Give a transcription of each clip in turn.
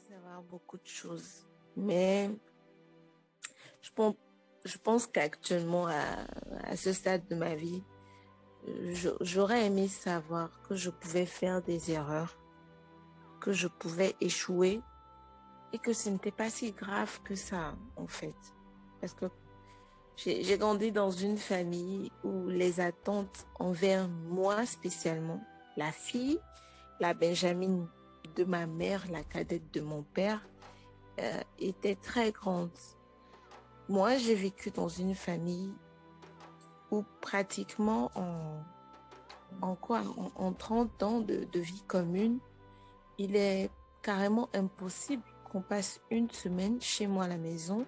savoir beaucoup de choses. Mais je pense, je pense qu'actuellement, à, ce stade de ma vie, j'aurais aimé savoir que je pouvais faire des erreurs, que je pouvais échouer et que ce n'était pas si grave que ça, en fait. Parce que j'ai grandi dans une famille où les attentes envers moi spécialement, la fille, la Benjamin de ma mère, la cadette de mon père, euh, étaient très grandes. Moi, j'ai vécu dans une famille où pratiquement en, en quoi en, 30 ans de, de vie commune, il est carrément impossible qu'on passe une semaine chez moi à la maison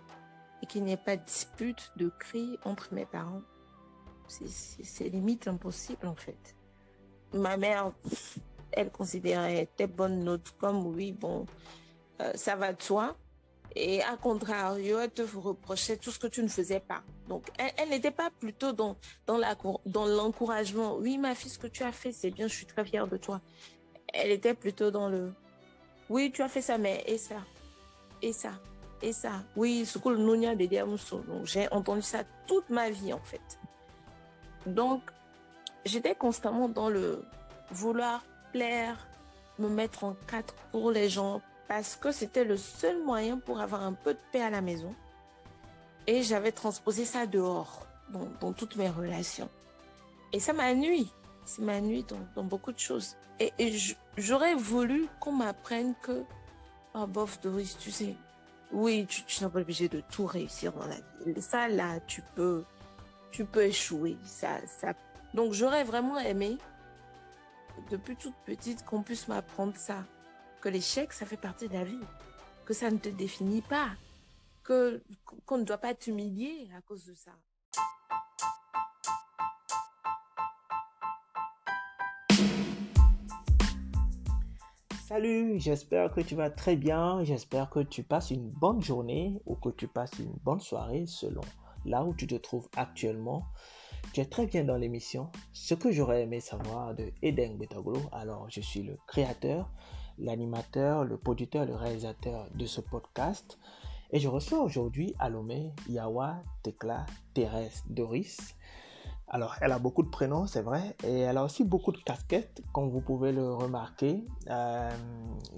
et qu'il n'y ait pas de dispute, de cris entre mes parents. C'est limite impossible en fait. Ma mère, elle considérait tes bonnes notes comme oui, bon, euh, ça va de soi. Et à contrario, elle te reprochait tout ce que tu ne faisais pas. Donc, elle, n'était pas plutôt dans, dans l'encouragement. oui, ma fille, ce que tu as fait, c'est bien, je suis très fière de toi. Elle était plutôt dans le, oui, tu as fait ça, mais et ça, et ça, et ça. Oui, ce que le J'ai entendu ça toute ma vie, en fait. Donc, j'étais constamment dans le vouloir me mettre en quatre pour les gens, parce que c'était le seul moyen pour avoir un peu de paix à la maison. Et j'avais transposé ça dehors, dans, toutes mes relations. Et ça m'a nuit. Ça m'a nuit dans, beaucoup de choses. Et, j'aurais voulu qu'on m'apprenne que, oh bof, Doris, tu sais, oui, tu, n'es pas obligé de tout réussir dans la vie. Ça, là, tu peux, tu peux échouer. Ça, ça. Donc, j'aurais vraiment aimé, depuis toute petite, qu'on puisse m'apprendre ça. Que l'échec, ça fait partie de la vie. Que ça ne te définit pas. Que, qu'on ne doit pas t'humilier à cause de ça. Salut, j'espère que tu vas très bien, j'espère que tu passes une bonne journée ou que tu passes une bonne soirée selon là où tu te trouves actuellement. Tu es très bien dans l'émission. Ce que j'aurais aimé savoir de Eden Betagolo, alors je suis le créateur, l'animateur, le producteur, le réalisateur de ce podcast. Et je reçois aujourd'hui Alomé, Yawa, Tekla, Thérèse, Doris. Alors, elle a beaucoup de prénoms, c'est vrai, et elle a aussi beaucoup de casquettes, comme vous pouvez le remarquer. Euh,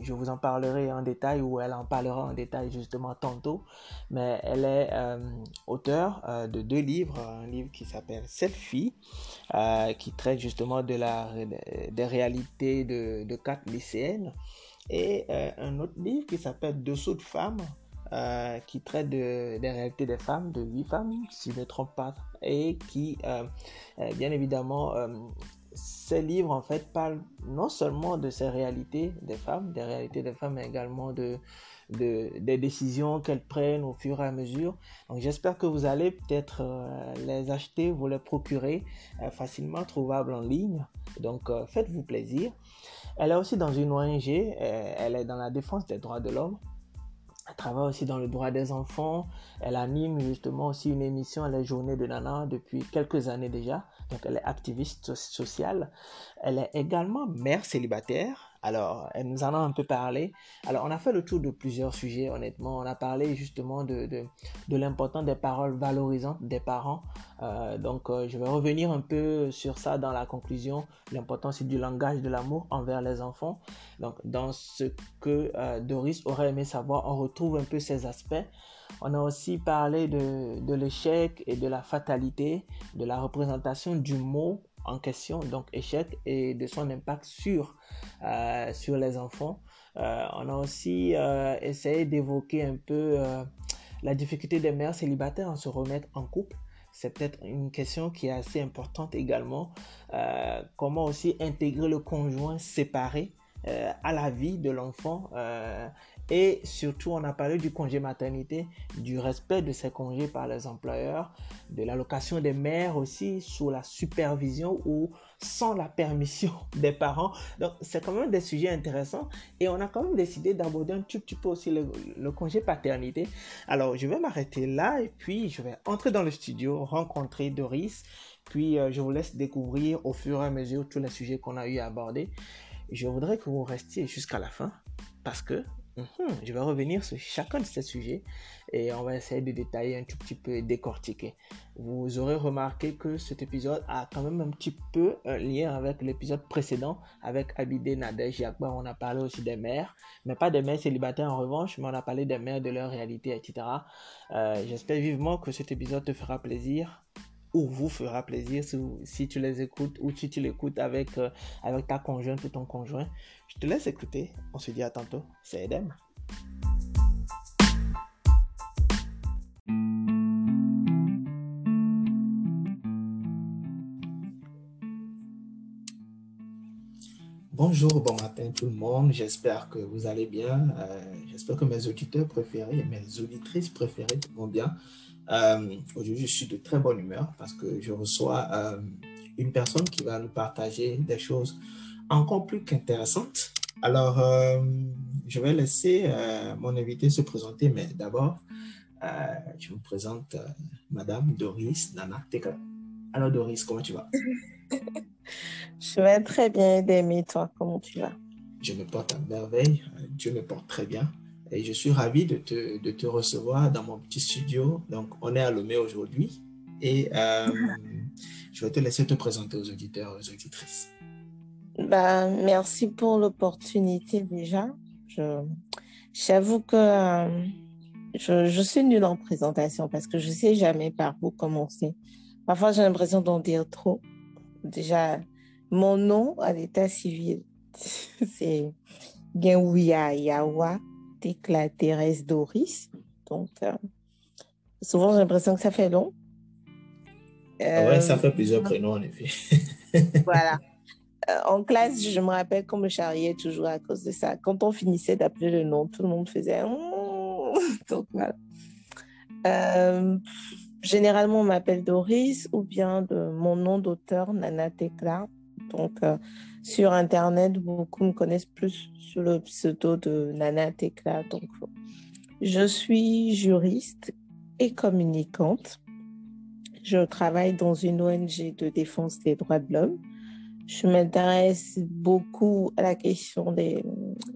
je vous en parlerai en détail, ou elle en parlera en détail justement tantôt. Mais elle est euh, auteure euh, de deux livres, un livre qui s'appelle Selfie, qui traite justement de la des réalités de, de quatre lycéennes, et un autre livre qui s'appelle Dessous de femmes euh, qui traite de, des réalités des femmes, de huit femmes, si je ne me trompe pas, et qui, euh, euh, bien évidemment, ces livres en fait parlent non seulement de ces réalités des femmes, des réalités des femmes, mais également de des décisions qu'elles prennent au fur et à mesure. Donc j'espère que vous allez peut-être les acheter, vous les procurer facilement trouvables en ligne. Donc faites-vous plaisir. Elle est aussi dans une ONG, elle est dans la défense des droits de l'homme. Elle travaille aussi dans le droit des enfants. Elle anime justement aussi une émission à la journée de Nana depuis quelques années déjà. Donc elle est activiste sociale. Elle est également mère célibataire. Alors, elle nous en a un peu parlé. Alors, on a fait le tour de plusieurs sujets, honnêtement. On a parlé justement de, de, de l'importance des paroles valorisantes des parents. Euh, donc, euh, je vais revenir un peu sur ça dans la conclusion. L'importance du langage de l'amour envers les enfants. Donc, dans ce que euh, Doris aurait aimé savoir, on retrouve un peu ces aspects. On a aussi parlé de, de l'échec et de la fatalité, de la représentation du mot en question, donc échec, et de son impact sur, euh, sur les enfants. Euh, on a aussi euh, essayé d'évoquer un peu la difficulté des mères célibataires à se remettre en couple. C'est peut-être une question qui est assez importante également. Comment aussi intégrer le conjoint séparé euh, à la vie de l'enfant euh, et surtout on a parlé du congé maternité, du respect de ces congés par les employeurs, de l'allocation des mères aussi sous la supervision ou sans la permission des parents. Donc c'est quand même des sujets intéressants et on a quand même décidé d'aborder un tout petit peu aussi le, congé paternité. Alors je vais m'arrêter là et puis je vais entrer dans le studio, rencontrer Doris, puis euh, je vous laisse découvrir au fur et à mesure tous les sujets qu'on a eu à aborder je voudrais que vous restiez jusqu'à la fin parce que Mhm, je vais revenir sur chacun de ces sujets et on va essayer de détailler un tout petit peu et décortiquer. Vous aurez remarqué que cet épisode a quand même un petit peu un lien avec l'épisode précédent avec Abidé Nadej. On a parlé aussi des mères, mais pas des mères célibataires en revanche, mais on a parlé des mères, de leur réalité, etc. Euh, j'espère vivement que cet épisode te fera plaisir ou vous fera plaisir si, tu les écoutes ou si tu l'écoutes avec, euh, avec ta conjointe ou ton conjoint. Je te laisse écouter. On se dit à tantôt. C'est Edem. Bonjour, bon matin tout le monde. J'espère que vous allez bien. Euh, j'espère que mes auditeurs préférés et mes auditrices préférées vont bien. Euh, aujourd'hui, je suis de très bonne humeur parce que je reçois euh, une personne qui va nous partager des choses encore plus qu'intéressantes. Alors, euh, je vais laisser mon invité se présenter, mais d'abord, je vous présente Madame Doris Nana Teka. Alors, Doris, comment tu vas? je vais très bien, Demi. Toi, comment tu vas? Je me porte à merveille. Dieu me porte très bien. Et je suis ravi de te, recevoir dans mon petit studio. Donc, on est à Lomé aujourd'hui. Et euh, je vais te laisser te présenter aux auditeurs et aux auditrices. Bah, merci pour l'opportunité déjà. J'avoue que euh, je, je, suis nulle en présentation parce que je ne sais jamais par où commencer. Parfois, j'ai l'impression d'en dire trop. Déjà, mon nom à l'état civil, c'est Genouya Yawa la Thérèse Doris. Donc, euh, souvent, j'ai l'impression que ça fait long. Ah ouais, ça fait plusieurs euh, prénoms, en effet. voilà. Euh, en classe, je me rappelle qu'on me charriait toujours à cause de ça. Quand on finissait d'appeler le nom, tout le monde faisait... Donc, voilà. généralement, on m'appelle Doris ou bien de mon nom d'auteur, Nana Tekla. Donc, sur Internet, beaucoup me connaissent plus sous le pseudo de Nana Tekla. Donc, je suis juriste et communicante. Je travaille dans une ONG de défense des droits de l'homme. Je m'intéresse beaucoup à la question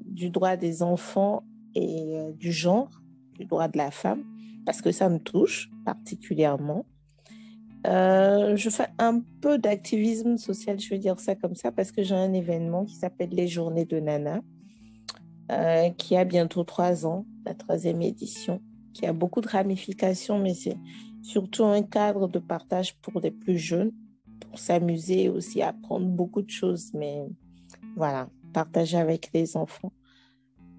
du droit des enfants et euh, du genre, du droit de la femme, parce que ça me touche particulièrement. Euh, je fais un peu d'activisme social, je vais dire ça comme ça, parce que j'ai un événement qui s'appelle les Journées de Nana, euh, qui a bientôt trois ans, la troisième édition, qui a beaucoup de ramifications, mais c'est surtout un cadre de partage pour les plus jeunes, pour s'amuser aussi, apprendre beaucoup de choses, mais voilà, partager avec les enfants.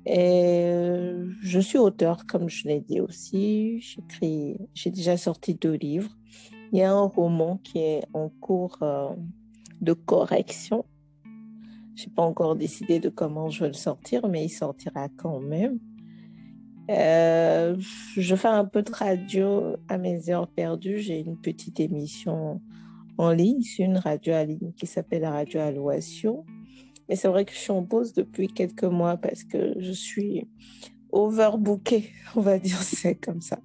Et euh, je suis auteur, comme je l'ai dit aussi. J'écris, j'ai déjà sorti deux livres. Il y a un roman qui est en cours euh, de correction. Je n'ai pas encore décidé de comment je vais le sortir, mais il sortira quand même. Euh, je fais un peu de radio à mes heures perdues. J'ai une petite émission en ligne, c'est une radio en ligne qui s'appelle la radio Alouation. Mais c'est vrai que je suis en pause depuis quelques mois parce que je suis overbookée, on va dire c'est comme ça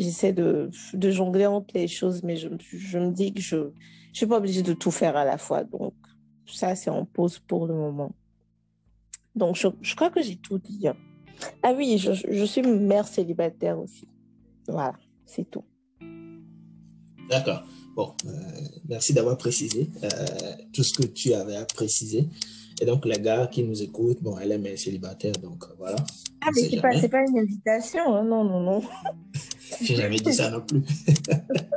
j'essaie de, de, jongler entre les choses, mais je, je me dis que je ne suis pas obligée de tout faire à la fois. Donc, ça, c'est en pause pour le moment. Donc, je, je crois que j'ai tout dit. Hein. Ah oui, je, je, suis mère célibataire aussi. Voilà, c'est tout. D'accord. Bon, euh, merci d'avoir précisé euh, tout ce que tu avais à préciser. Et donc, les gars qui nous écoutent, bon, elle est mère célibataire, donc voilà. Ah, mais c'est pas, pas une invitation, hein. non, non, non. J'ai jamais dit ça non plus.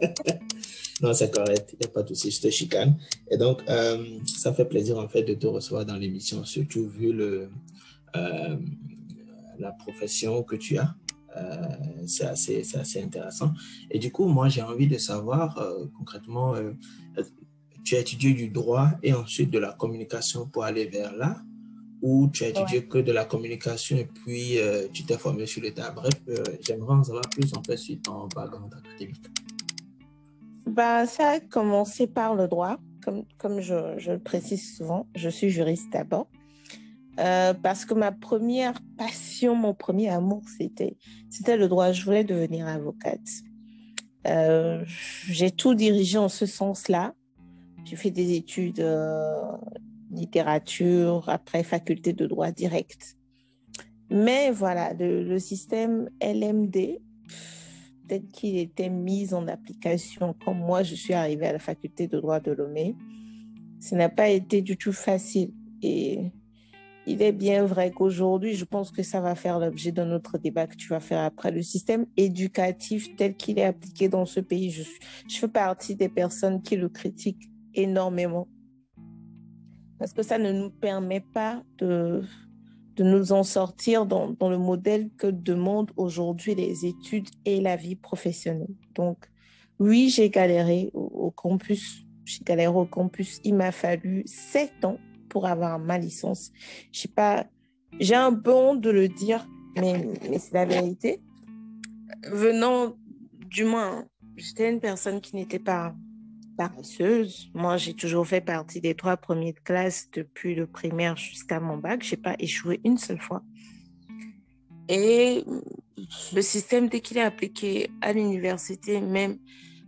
non, c'est correct. Il n'y a pas de souci. Je te chicane. Et donc, euh, ça fait plaisir en fait de te recevoir dans l'émission, surtout vu le, euh, la profession que tu as. Euh, c'est assez, assez, intéressant. Et du coup, moi, j'ai envie de savoir concrètement, tu as étudié du droit et ensuite de la communication pour aller vers là ou tu as étudié que de la communication et puis euh, tu t'es formé sur l'état. Bref, euh, j'aimerais en savoir plus en fait sur ton background académique. Bah, ça a commencé par le droit. Comme, comme je, je le précise souvent, je suis juriste d'abord. Euh, parce que ma première passion, mon premier amour, c'était, c'était le droit. Je voulais devenir avocate. j'ai tout dirigé en ce sens-là. J'ai fait des études littérature, après faculté de droit direct. Mais voilà, le, système LMD, peut-être qu'il était mis en application quand moi je suis arrivée à la faculté de droit de Lomé. Ce n'a pas été du tout facile. Et il est bien vrai qu'aujourd'hui, je pense que ça va faire l'objet d'un autre débat que tu vas faire après. Le système éducatif tel qu'il est appliqué dans ce pays, je, je fais partie des personnes qui le critiquent énormément. Parce que ça ne nous permet pas de, de nous en sortir dans, dans le modèle que demandent aujourd'hui les études et la vie professionnelle. Donc, oui, j'ai galéré au, campus. J'ai galéré au campus. Il m'a fallu sept ans pour avoir ma licence. Je sais pas, j'ai un peu honte de le dire, mais, mais c'est la vérité. Venant, du moins, j'étais une personne qui n'était pas paresseuse. Moi, j'ai toujours fait partie des trois premiers de classe depuis le primaire jusqu'à mon bac. Je n'ai pas échoué une seule fois. Et le système, dès qu'il est appliqué à l'université, même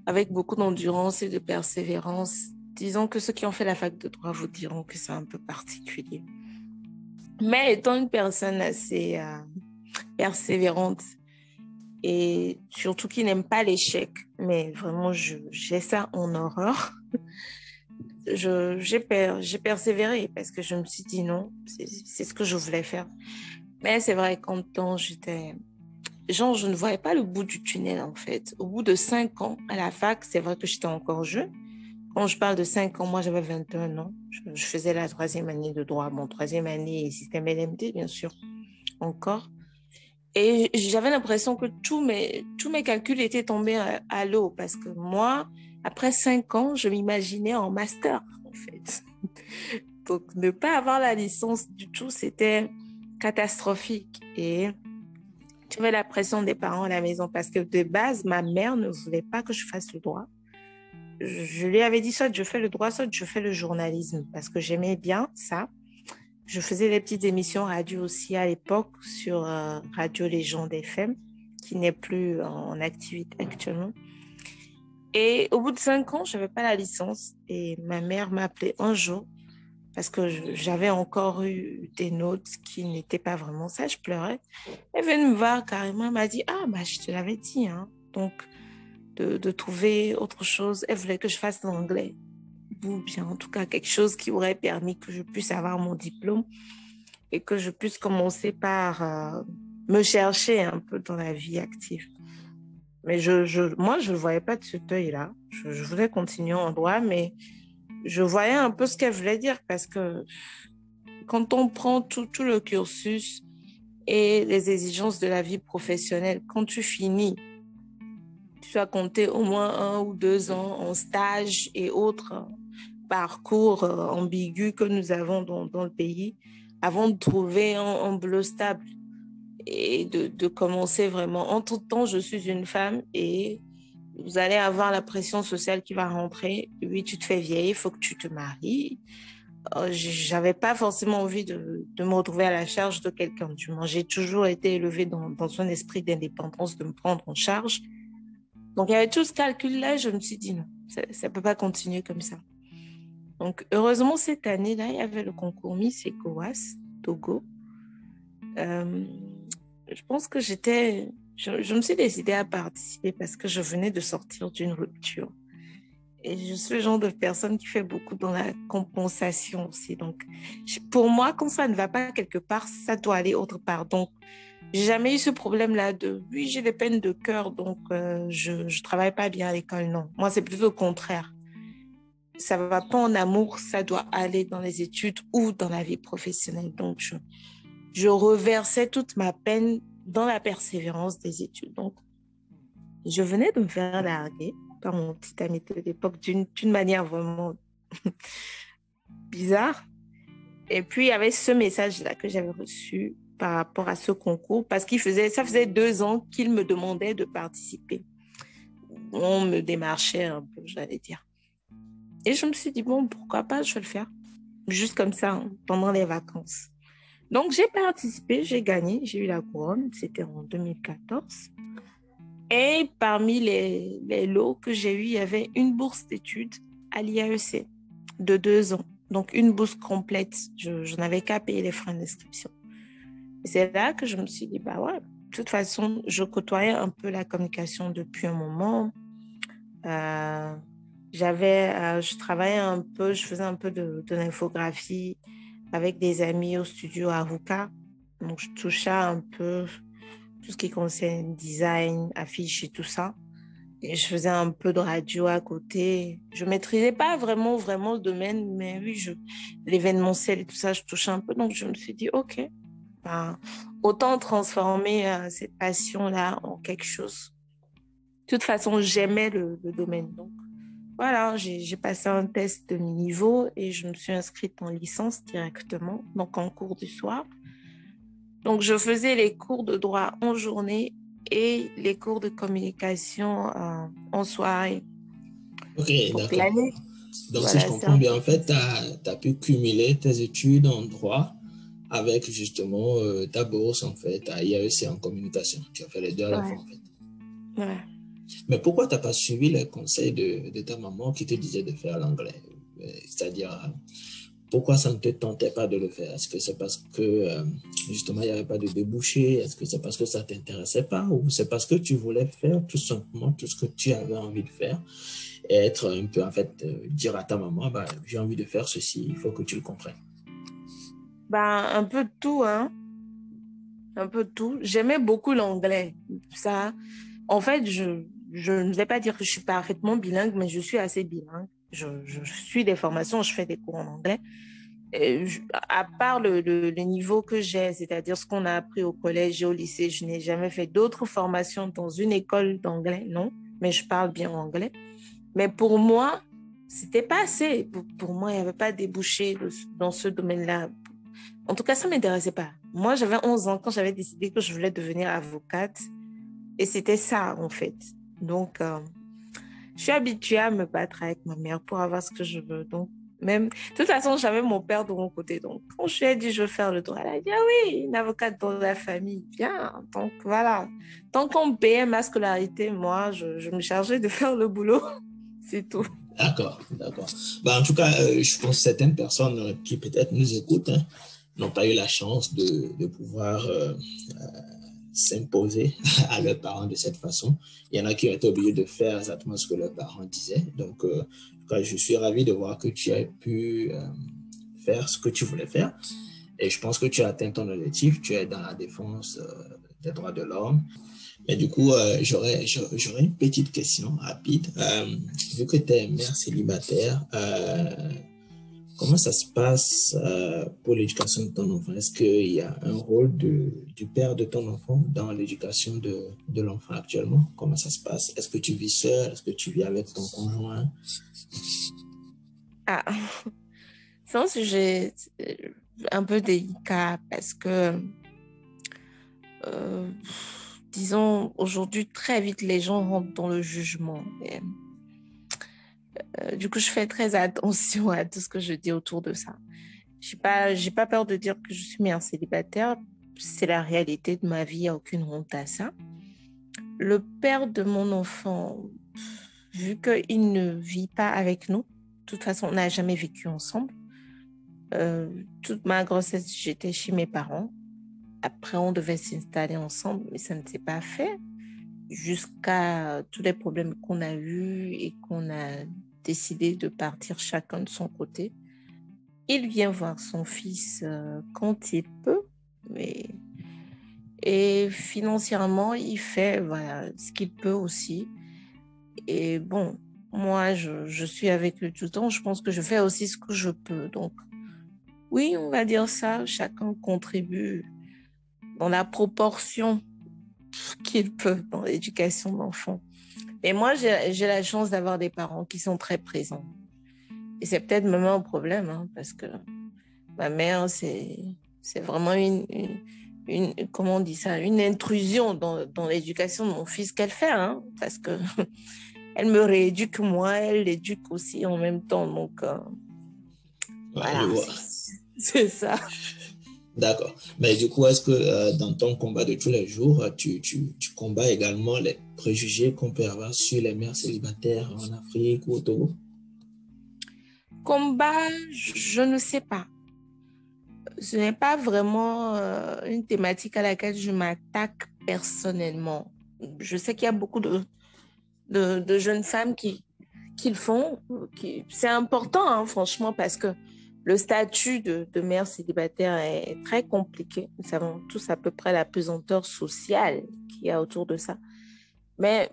avec beaucoup d'endurance et de persévérance, disons que ceux qui ont fait la fac de droit vous diront que c'est un peu particulier. Mais étant une personne assez euh, persévérante et surtout qui n'aime pas l'échec, mais vraiment j'ai ça en horreur, j'ai persévéré parce que je me suis dit non, c'est ce que je voulais faire. Mais c'est vrai qu'en temps, j'étais... Genre, je ne voyais pas le bout du tunnel, en fait. Au bout de cinq ans à la fac, c'est vrai que j'étais encore jeune. Quand je parle de 5 ans, moi j'avais 21 ans. Je, faisais la troisième année de droit, mon troisième année système LMD, bien sûr, encore. Et j'avais l'impression que tous mes, tous mes calculs étaient tombés à, l'eau parce que moi, après 5 ans, je m'imaginais en master, en fait. Donc, ne pas avoir la licence du tout, c'était catastrophique. Et j'avais la pression des parents à la maison parce que de base, ma mère ne voulait pas que je fasse le droit je lui avais dit soit je fais le droit, soit je fais le journalisme, parce que j'aimais bien ça. Je faisais des petites émissions radio aussi à l'époque sur euh, Radio Légende FM, qui n'est plus en activité actuellement. Et au bout de cinq ans, je n'avais pas la licence et ma mère m'a appelé un jour parce que j'avais encore eu des notes qui n'étaient pas vraiment ça. Je pleurais. Elle venue me voir carrément. Elle m'a dit Ah, bah, je te l'avais dit. Hein. Donc, de, trouver autre chose. Elle voulait que je fasse l'anglais, ou bien en tout cas quelque chose qui aurait permis que je puisse avoir mon diplôme et que je puisse commencer par euh, me chercher un peu dans la vie active. Mais je, je moi, je ne voyais pas de ce œil-là. Je, voulais continuer en droit, mais je voyais un peu ce qu'elle voulait dire parce que quand on prend tout, tout le cursus et les exigences de la vie professionnelle, quand tu finis tu as compté au moins un ou deux ans en stage et autres parcours euh, ambigus que nous avons dans, dans le pays avant de trouver un, un stable et de, de, commencer vraiment. En tout temps, je suis une femme et vous allez avoir la pression sociale qui va rentrer. Oui, tu te fais vieille, il faut que tu te maries. Euh, j'avais pas forcément envie de, de, me retrouver à la charge de quelqu'un. J'ai toujours été élevée dans, dans un esprit d'indépendance, de me prendre en charge. Donc, il y avait tout ce calcul-là. Je me suis dit, non, ça ne peut pas continuer comme ça. Donc, heureusement, cette année-là, il y avait le concours Miss ECOWAS, Togo. Euh, je pense que j'étais... Je, me suis décidée à participer parce que je venais de sortir d'une rupture. Et je suis le genre de personne qui fait beaucoup dans la compensation aussi. Donc, pour moi, quand ça ne va pas quelque part, ça doit aller autre part. Donc, j'ai jamais eu ce problème-là de oui, j'ai des peines de cœur, donc euh, je ne travaille pas bien à l'école. Non, moi, c'est plutôt le contraire. Ça va pas en amour, ça doit aller dans les études ou dans la vie professionnelle. Donc, je, je reversais toute ma peine dans la persévérance des études. Donc, je venais de me faire larguer par mon petit ami de l'époque d'une manière vraiment bizarre. Et puis, il y avait ce message-là que j'avais reçu par rapport à ce concours parce qu'il faisait, ça faisait deux ans qu'il me demandait de participer. On me démarchait un peu, j'allais dire. Et je me suis dit, bon, pourquoi pas, je vais le faire. Juste comme ça, hein, pendant les vacances. Donc, j'ai participé, j'ai gagné, j'ai eu la couronne, c'était en 2014. Et parmi les, lots que j'ai eu, il y avait une bourse d'études à l'IAEC de deux ans. Donc, une bourse complète. Je, je n'avais qu'à payer les frais d'inscription. c'est là que je me suis dit, bah ouais, de toute façon, je côtoyais un peu la communication depuis un moment. Euh, j'avais, euh, je travaillais un peu, je faisais un peu de, de l'infographie avec des amis au studio Aruka. Donc, je touchais un peu tout ce qui concerne design, affiches et tout ça. Et je faisais un peu de radio à côté. Je maîtrisais pas vraiment, vraiment le domaine, mais oui, je, l'événementiel et tout ça, je touchais un peu. Donc, je me suis dit, OK, ben, autant transformer euh, cette passion-là en quelque chose. De toute façon, j'aimais le, le, domaine. Donc, voilà, j'ai passé un test de niveau et je me suis inscrite en licence directement, donc en cours du soir. Donc, je faisais les cours de droit en journée et les cours de communication euh, en soirée. Ok, d'accord. Donc, si je comprends bien, en fait, tu as, pu cumuler tes études en droit avec justement euh, ta bourse, en fait, à IAEC en communication. Tu as fait les deux à la fois, en fait. Ouais. Mais pourquoi tu n'as pas suivi les conseils de, de, ta maman qui te disait de faire l'anglais? Euh, C'est-à-dire, pourquoi ça ne te tentait pas de le faire? Est-ce que c'est parce que euh, justement il n'y avait pas de débouché Est-ce que c'est parce que ça ne t'intéressait pas? Ou c'est parce que tu voulais faire tout simplement tout ce que tu avais envie de faire et être un peu en fait euh, dire à ta maman bah, j'ai envie de faire ceci, il faut que tu le comprennes bah, Un peu de tout, hein. Un peu de tout. J'aimais beaucoup l'anglais. Ça, en fait, je, je ne vais pas dire que je suis parfaitement bilingue, mais je suis assez bilingue je, suis des formations, je fais des cours en anglais. À part le niveau que j'ai, c'est-à-dire ce qu'on a appris au collège et au lycée, je n'ai jamais fait d'autres formations dans une école d'anglais, non, mais je parle bien anglais. Mais pour moi, c'était pas assez. Pour, pour moi, il n'y avait pas débouché dans ce domaine-là. En tout cas, ça ne m'intéressait pas. Moi, j'avais 11 ans quand j'avais décidé que je voulais devenir avocate. Et c'était ça, en fait. Donc, euh, je suis habituée à me battre avec ma mère pour avoir ce que je veux. Donc, même, de toute façon, j'avais mon père de mon côté. Donc, quand je lui ai dit, je veux faire le droit, elle a dit, ah oui, une avocate dans la famille, bien. Donc, voilà. Tant qu'on payait ma scolarité, moi, je, me chargeais de faire le boulot. C'est tout. D'accord, d'accord. Bah, en tout cas, euh, je pense que certaines personnes qui peut-être nous écoutent hein, n'ont pas eu la chance de, pouvoir euh, euh, s'imposer à leurs parents de cette façon. Il y en a qui ont été obligés de faire exactement ce que leurs parents disaient. Donc, euh, je suis ravi de voir que tu as pu euh, faire ce que tu voulais faire. Et je pense que tu as atteint ton objectif. Tu es dans la défense euh, des droits de l'homme. Mais du coup, j'aurais, une petite question rapide. Vu que tu es mère célibataire, Comment ça se passe euh, pour l'éducation de ton enfant? Est-ce qu'il y a un rôle du père de ton enfant dans l'éducation de, l'enfant actuellement? Comment ça se passe? Est-ce que tu vis seul? Est-ce que tu vis avec ton conjoint? Ah, c'est un sujet un peu délicat parce que, euh, disons, aujourd'hui, très vite, les gens rentrent dans le jugement. Euh, du coup, je fais très attention à tout ce que je dis autour de ça. J'ai pas, j'ai pas peur de dire que je suis mère célibataire. C'est la réalité de ma vie. Il n'y a aucune honte à ça. Le père de mon enfant, vu qu'il ne vit pas avec nous, de toute façon, on n'a jamais vécu ensemble. Euh, toute ma grossesse, j'étais chez mes parents. Après, on devait s'installer ensemble, mais ça ne s'est pas fait jusqu'à tous les problèmes qu'on a eus et qu'on a décidé de partir chacun de son côté. Il vient voir son fils euh, quand il peut, mais et financièrement, il fait voilà, ce qu'il peut aussi. Et bon, moi, je, suis avec lui tout le temps. Je pense que je fais aussi ce que je peux. Donc, oui, on va dire ça. Chacun contribue dans la proportion qu'il peut dans l'éducation d'enfants. Et moi, j'ai la chance d'avoir des parents qui sont très présents. Et c'est peut-être même un problème, hein, parce que ma mère, c'est vraiment une, une, une, comment on dit ça, une intrusion dans, dans l'éducation de mon fils qu'elle fait, hein, parce que elle me rééduque moi, elle l'éduque aussi en même temps. Donc, euh, voilà, c'est ça. D'accord. Mais du coup, est-ce que euh, dans ton combat de tous les jours, tu, tu, tu combats également les préjugés qu'on peut avoir sur les mères célibataires en Afrique ou au Togo? Combat, je ne sais pas. ce n'est pas vraiment euh, une thématique à laquelle je m'attaque personnellement. Je sais qu'il y a beaucoup de, de, jeunes femmes qui, qui le font. C'est important, hein, franchement, parce que le statut de, de mère célibataire est très compliqué. Nous savons tous à peu près la pesanteur sociale qu'il y a autour de ça. Mais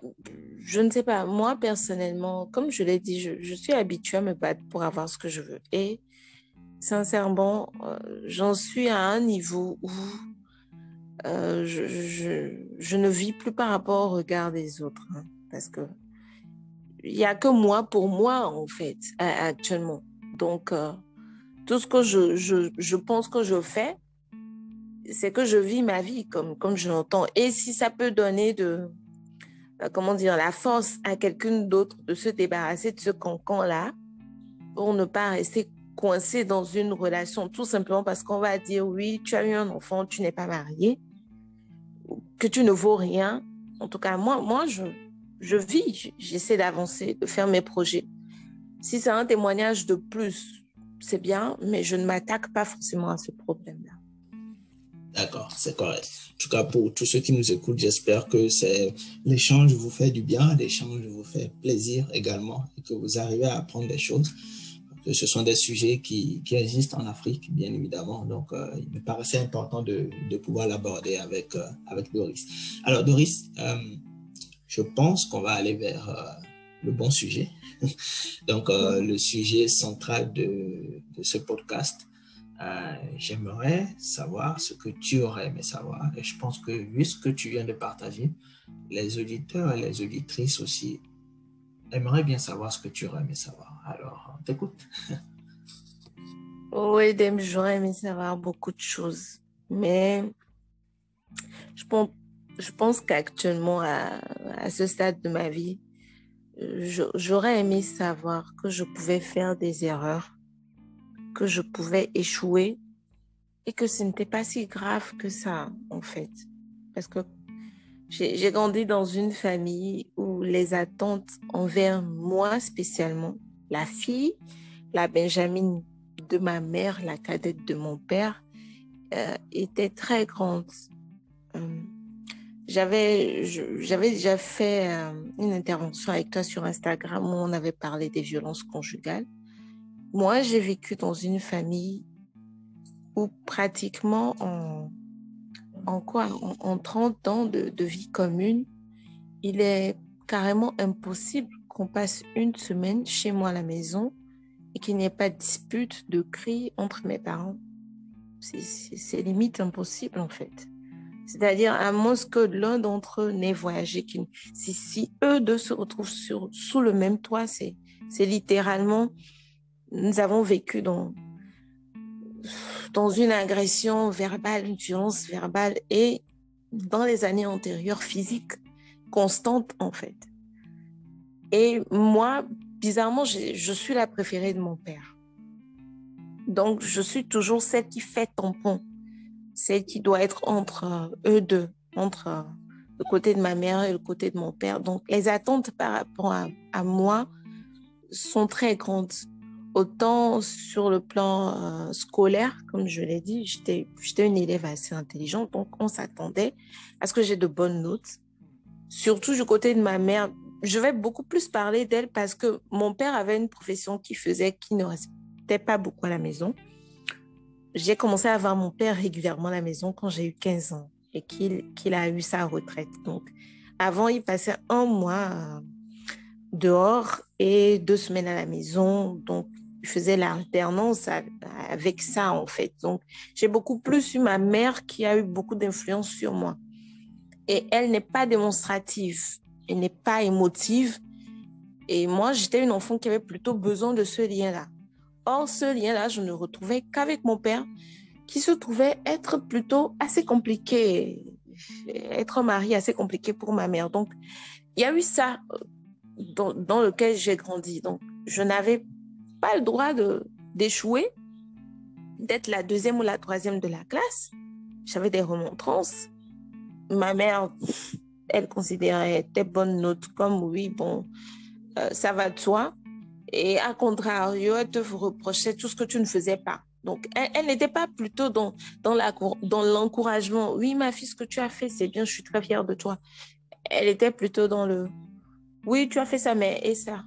je ne sais pas, moi personnellement, comme je l'ai dit, je, suis habituée à me battre pour avoir ce que je veux. Et sincèrement, euh, j'en suis à un niveau où euh, je, ne vis plus par rapport au regard des autres. Hein, parce que il n'y a que moi pour moi, en fait, actuellement. Donc, euh, tout ce que je, je, pense que je fais, c'est que je vis ma vie comme, comme je l'entends. Et si ça peut donner de, comment dire, la force à quelqu'un d'autre de se débarrasser de ce cancan-là pour ne pas rester coincé dans une relation, tout simplement parce qu'on va dire, oui, tu as eu un enfant, tu n'es pas marié, que tu ne vaux rien. En tout cas, moi, moi je, je vis, j'essaie d'avancer, de faire mes projets. Si c'est un témoignage de plus, c'est bien, mais je ne m'attaque pas forcément à ce problème-là. D'accord, c'est correct. En tout cas, pour tous ceux qui nous écoutent, j'espère que l'échange vous fait du bien, l'échange vous fait plaisir également et que vous arrivez à apprendre des choses. Que ce sont des sujets qui, qui existent en Afrique, bien évidemment. Donc, euh, il me paraissait important de, de pouvoir l'aborder avec, euh, avec Doris. Alors, Doris, euh, je pense qu'on va aller vers le bon sujet. Donc, le sujet central de ce podcast, euh, j'aimerais savoir ce que tu aurais aimé savoir. Et je pense que vu ce que tu viens de partager, les auditeurs et les auditrices aussi aimeraient bien savoir ce que tu aurais aimé savoir. Alors, on t'écoute. Oui, j'aurais aimé savoir beaucoup de choses. Mais je pense je pense qu'actuellement, à, ce stade de ma vie, j'aurais aimé savoir que je pouvais faire des erreurs, que je pouvais échouer et que ce n'était pas si grave que ça, en fait. Parce que j'ai grandi dans une famille où les attentes envers moi spécialement, la fille, la Benjamin de ma mère, la cadette de mon père, euh, étaient très grandes. Euh, j'avais, j'avais déjà fait euh, une intervention avec toi sur Instagram où on avait parlé des violences conjugales. Moi, j'ai vécu dans une famille où pratiquement en, en quoi, en, 30 ans de, de vie commune, il est carrément impossible qu'on passe une semaine chez moi à la maison et qu'il n'y ait pas de dispute, de cris entre mes parents. C'est limite impossible en fait. C'est-à-dire, à moins que l'un d'entre eux n'ait voyagé, si, si eux deux se retrouvent sous le même toit, c'est littéralement, nous avons vécu dans, dans une agression verbale, une violence verbale et dans les années antérieures, physique, constante en fait. Et moi, bizarrement, je suis la préférée de mon père. Donc, je suis toujours celle qui fait tampon celle qui doit être entre euh, eux deux, entre euh, le côté de ma mère et le côté de mon père. Donc, les attentes par rapport à, moi sont très grandes. Autant sur le plan euh, scolaire, comme je l'ai dit, j'étais une élève assez intelligente, donc on s'attendait à ce que j'ai de bonnes notes. Surtout du côté de ma mère, je vais beaucoup plus parler d'elle parce que mon père avait une profession qui faisait qu'il ne restait pas beaucoup à la maison j'ai commencé à voir mon père régulièrement à la maison quand j'ai eu 15 ans et qu'il a eu sa retraite. Donc, avant, il passait un mois euh, dehors et deux semaines à la maison. Donc, il faisait l'alternance avec ça, en fait. Donc, j'ai beaucoup plus eu ma mère qui a eu beaucoup d'influence sur moi. Et elle n'est pas démonstrative, elle n'est pas émotive. Et moi, j'étais une enfant qui avait plutôt besoin de ce lien-là. Or, ce lien-là, je ne retrouvais qu'avec mon père, qui se trouvait être plutôt assez compliqué, être marié assez compliqué pour ma mère. Donc, il y a eu ça euh, dans, dans lequel j'ai grandi. Donc, je n'avais pas le droit d'échouer, d'être la deuxième ou la troisième de la classe. J'avais des remontrances. Ma mère, elle considérait tes bonnes notes comme oui, bon, euh, ça va de soi. Et à contrario, elle te reprochait tout ce que tu ne faisais pas. Donc, elle, n'était pas plutôt dans, dans, l'encouragement. Oui, ma fille, ce que tu as fait, c'est bien, je suis très fière de toi. Elle était plutôt dans le, oui, tu as fait ça, mais et ça,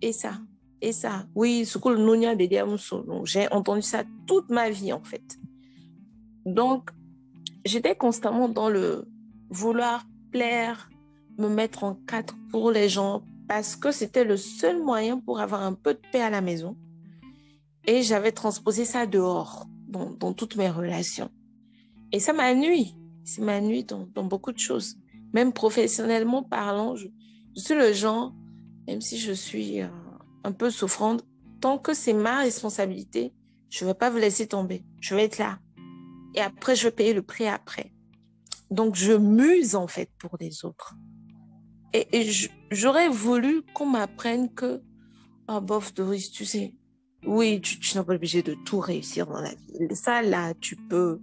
et ça, et ça. Oui, que le J'ai entendu ça toute ma vie, en fait. Donc, j'étais constamment dans le vouloir plaire, me mettre en quatre pour les gens, parce que c'était le seul moyen pour avoir un peu de paix à la maison. Et j'avais transposé ça dehors, dans, toutes mes relations. Et ça m'a nuit. Ça m'a nuit dans, beaucoup de choses. Même professionnellement parlant, je, suis le genre, même si je suis euh, un peu souffrante, tant que c'est ma responsabilité, je ne vais pas vous laisser tomber. Je vais être là. Et après, je vais payer le prix après. Donc, je muse en fait pour les autres. Et, j'aurais voulu qu'on m'apprenne que, oh, bof, Doris, tu sais, oui, tu, n'es pas obligé de tout réussir dans la vie. Ça, là, tu peux,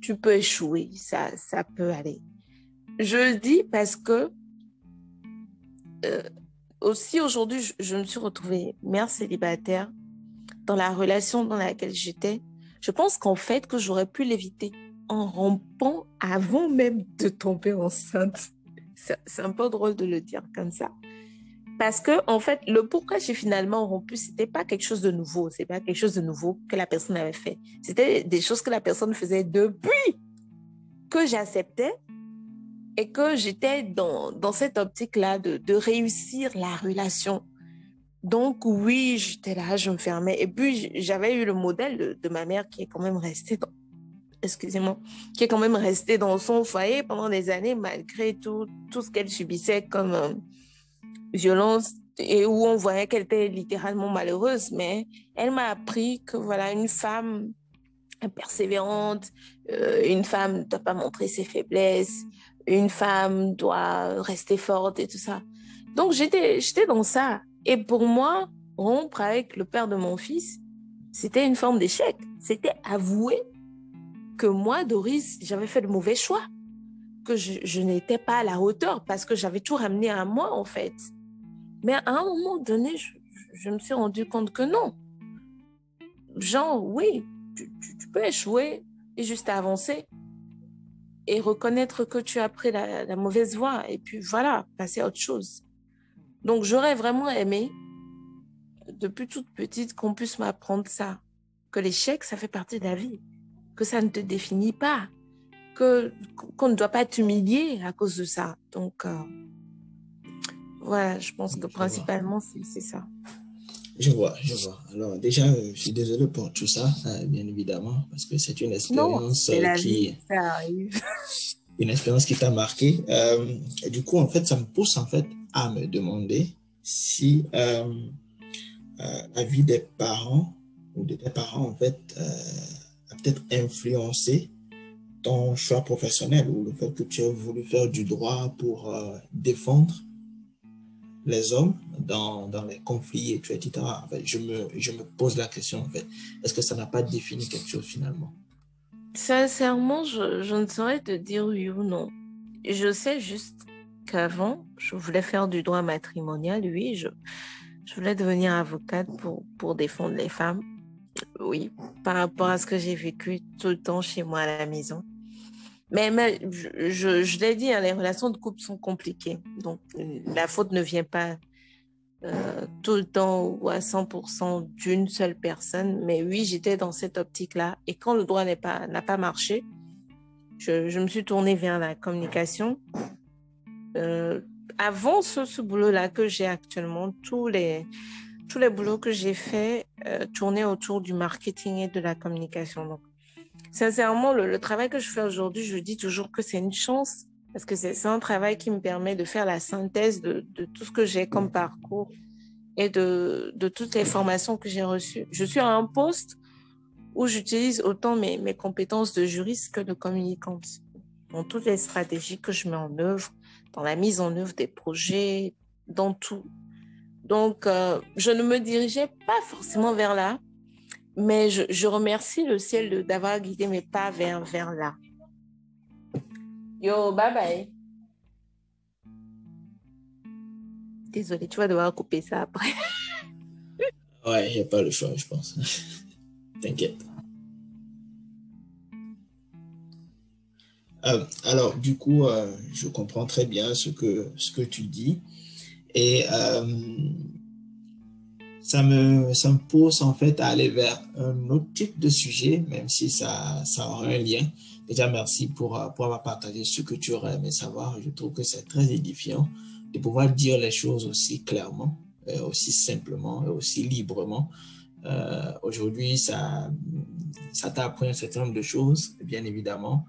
tu peux échouer. Ça, ça peut aller. Je le dis parce que euh, aussi aujourd'hui, je, me suis retrouvée mère célibataire dans la relation dans laquelle j'étais. Je pense qu'en fait, que j'aurais pu l'éviter en rompant avant même de tomber enceinte. C'est un peu drôle de le dire comme ça. Parce que, en fait, le pourquoi j'ai finalement rompu, c'était pas quelque chose de nouveau. C'est pas quelque chose de nouveau que la personne avait fait. C'était des choses que la personne faisait depuis que j'acceptais et que j'étais dans, dans cette optique-là de, de réussir la relation. Donc, oui, j'étais là, je me fermais. Et puis, j'avais eu le modèle de, ma mère qui est quand même restée dans, excusez-moi, qui est quand même restée dans son foyer pendant des années, malgré tout, tout ce qu'elle subissait comme, euh, violence et où on voyait qu'elle était littéralement malheureuse, mais elle m'a appris que voilà, une femme persévérante, euh, une femme ne doit pas montrer ses faiblesses, une femme doit rester forte et tout ça. Donc j'étais, j'étais dans ça. Et pour moi, rompre avec le père de mon fils, c'était une forme d'échec. C'était avouer que moi, Doris, j'avais fait le mauvais choix, que je, n'étais pas à la hauteur parce que j'avais tout ramené à moi en fait. Mais à un moment donné, je, me suis rendu compte que non. Genre, oui, tu, peux échouer et juste avancer et reconnaître que tu as pris la, mauvaise voie et puis voilà, passer à autre chose. Donc, j'aurais vraiment aimé, depuis toute petite, qu'on puisse m'apprendre ça, que l'échec, ça fait partie de la vie, que ça ne te définit pas, que qu'on ne doit pas t'humilier à cause de ça. Donc, euh, voilà, je pense que principalement, c'est ça. Je vois, je vois. Alors, déjà, euh, je suis désolé pour tout ça, euh, bien évidemment, parce que c'est une expérience euh, qui. ça arrive. Une expérience qui t'a marqué. et du coup, en fait, ça me pousse en fait à me demander si la vie des parents ou de tes parents, en fait, a peut-être influencé ton choix professionnel ou le fait que tu as voulu faire du droit pour défendre les hommes dans, dans les conflits, etc. En je, me, je me pose la question, en fait, est-ce que ça n'a pas défini quelque chose finalement? Sincèrement, je, je ne saurais te dire oui ou non. Je sais juste qu'avant, je voulais faire du droit matrimonial, oui, je, je voulais devenir avocate pour, pour défendre les femmes. Oui, par rapport à ce que j'ai vécu tout le temps chez moi à la maison. Mais, je, l'ai dit, hein, les relations de couple sont compliquées. Donc, la faute ne vient pas euh, tout le temps ou à 100% d'une seule personne. Mais oui, j'étais dans cette optique-là. Et quand le droit n'a pas, pas marché, je, me suis tournée vers la communication. Euh, avant ce, ce boulot-là que j'ai actuellement, tous les, tous les boulots que j'ai faits euh, tournaient autour du marketing et de la communication. Donc, Sincèrement, le, travail que je fais aujourd'hui, je dis toujours que c'est une chance parce que c'est un travail qui me permet de faire la synthèse de, tout ce que j'ai comme parcours et de, toutes les formations que j'ai reçues. Je suis à un poste où j'utilise autant mes, mes compétences de juriste que de communicante dans toutes les stratégies que je mets en œuvre, dans la mise en œuvre des projets, dans tout. Donc, euh, je ne me dirigeais pas forcément vers là, mais je, je remercie le ciel d'avoir guidé mes pas vers, vers là. Yo, bye bye. Désolée, tu vas devoir couper ça après. ouais, il a pas le choix, je pense. T'inquiète. Euh, alors, du coup, euh, je comprends très bien ce que, ce que tu dis. Et euh, ça, me, ça me pousse en fait à aller vers un autre type de sujet, même si ça, ça aura un lien. Déjà, merci pour, pour avoir partagé ce que tu aurais aimé savoir. Je trouve que c'est très édifiant de pouvoir dire les choses aussi clairement, aussi simplement et aussi librement. Aujourd'hui, ça, ça t'a appris un certain nombre de choses, bien évidemment.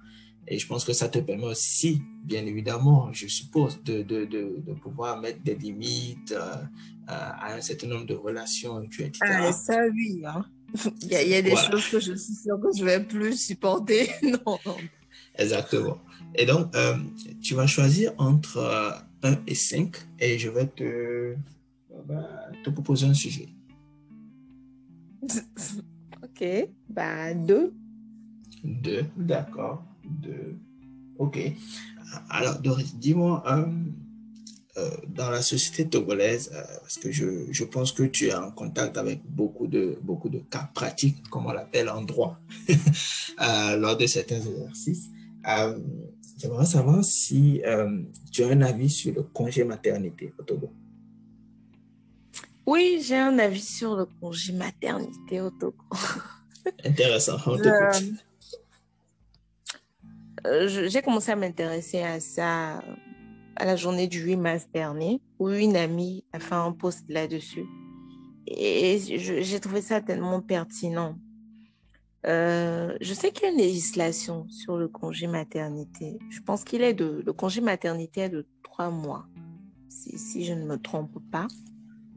Et je pense que ça te permet aussi, bien évidemment, je suppose, de, de, de, de pouvoir mettre des limites euh, euh, à un certain nombre de relations, etc. Ah, ça, oui. Hein. il, y a, il y a, des choses que je suis sûre que je ne vais plus supporter. non. Exactement. Et donc, euh, tu vas choisir entre 1 et 5 et je vais te, te proposer un sujet. ok, bah 2. 2, d'accord de... Ok. Alors, Doris, dis-moi, euh, euh, dans la société togolaise, euh, parce que je, je, pense que tu es en contact avec beaucoup de, beaucoup de cas pratiques, comme on l'appelle en droit, lors de certains exercices. J'aimerais savoir si tu as un avis sur le congé maternité au Togo. Oui, j'ai un avis sur le congé maternité au Togo. Intéressant, on t'écoute. Euh, j'ai commencé à m'intéresser à ça à la journée du 8 mars dernier, où une amie a fait un post là-dessus. Et j'ai trouvé ça tellement pertinent. Euh, je sais qu'il y a une législation sur le congé maternité. Je pense qu'il est de le congé maternité est de trois mois, si, si je ne me trompe pas,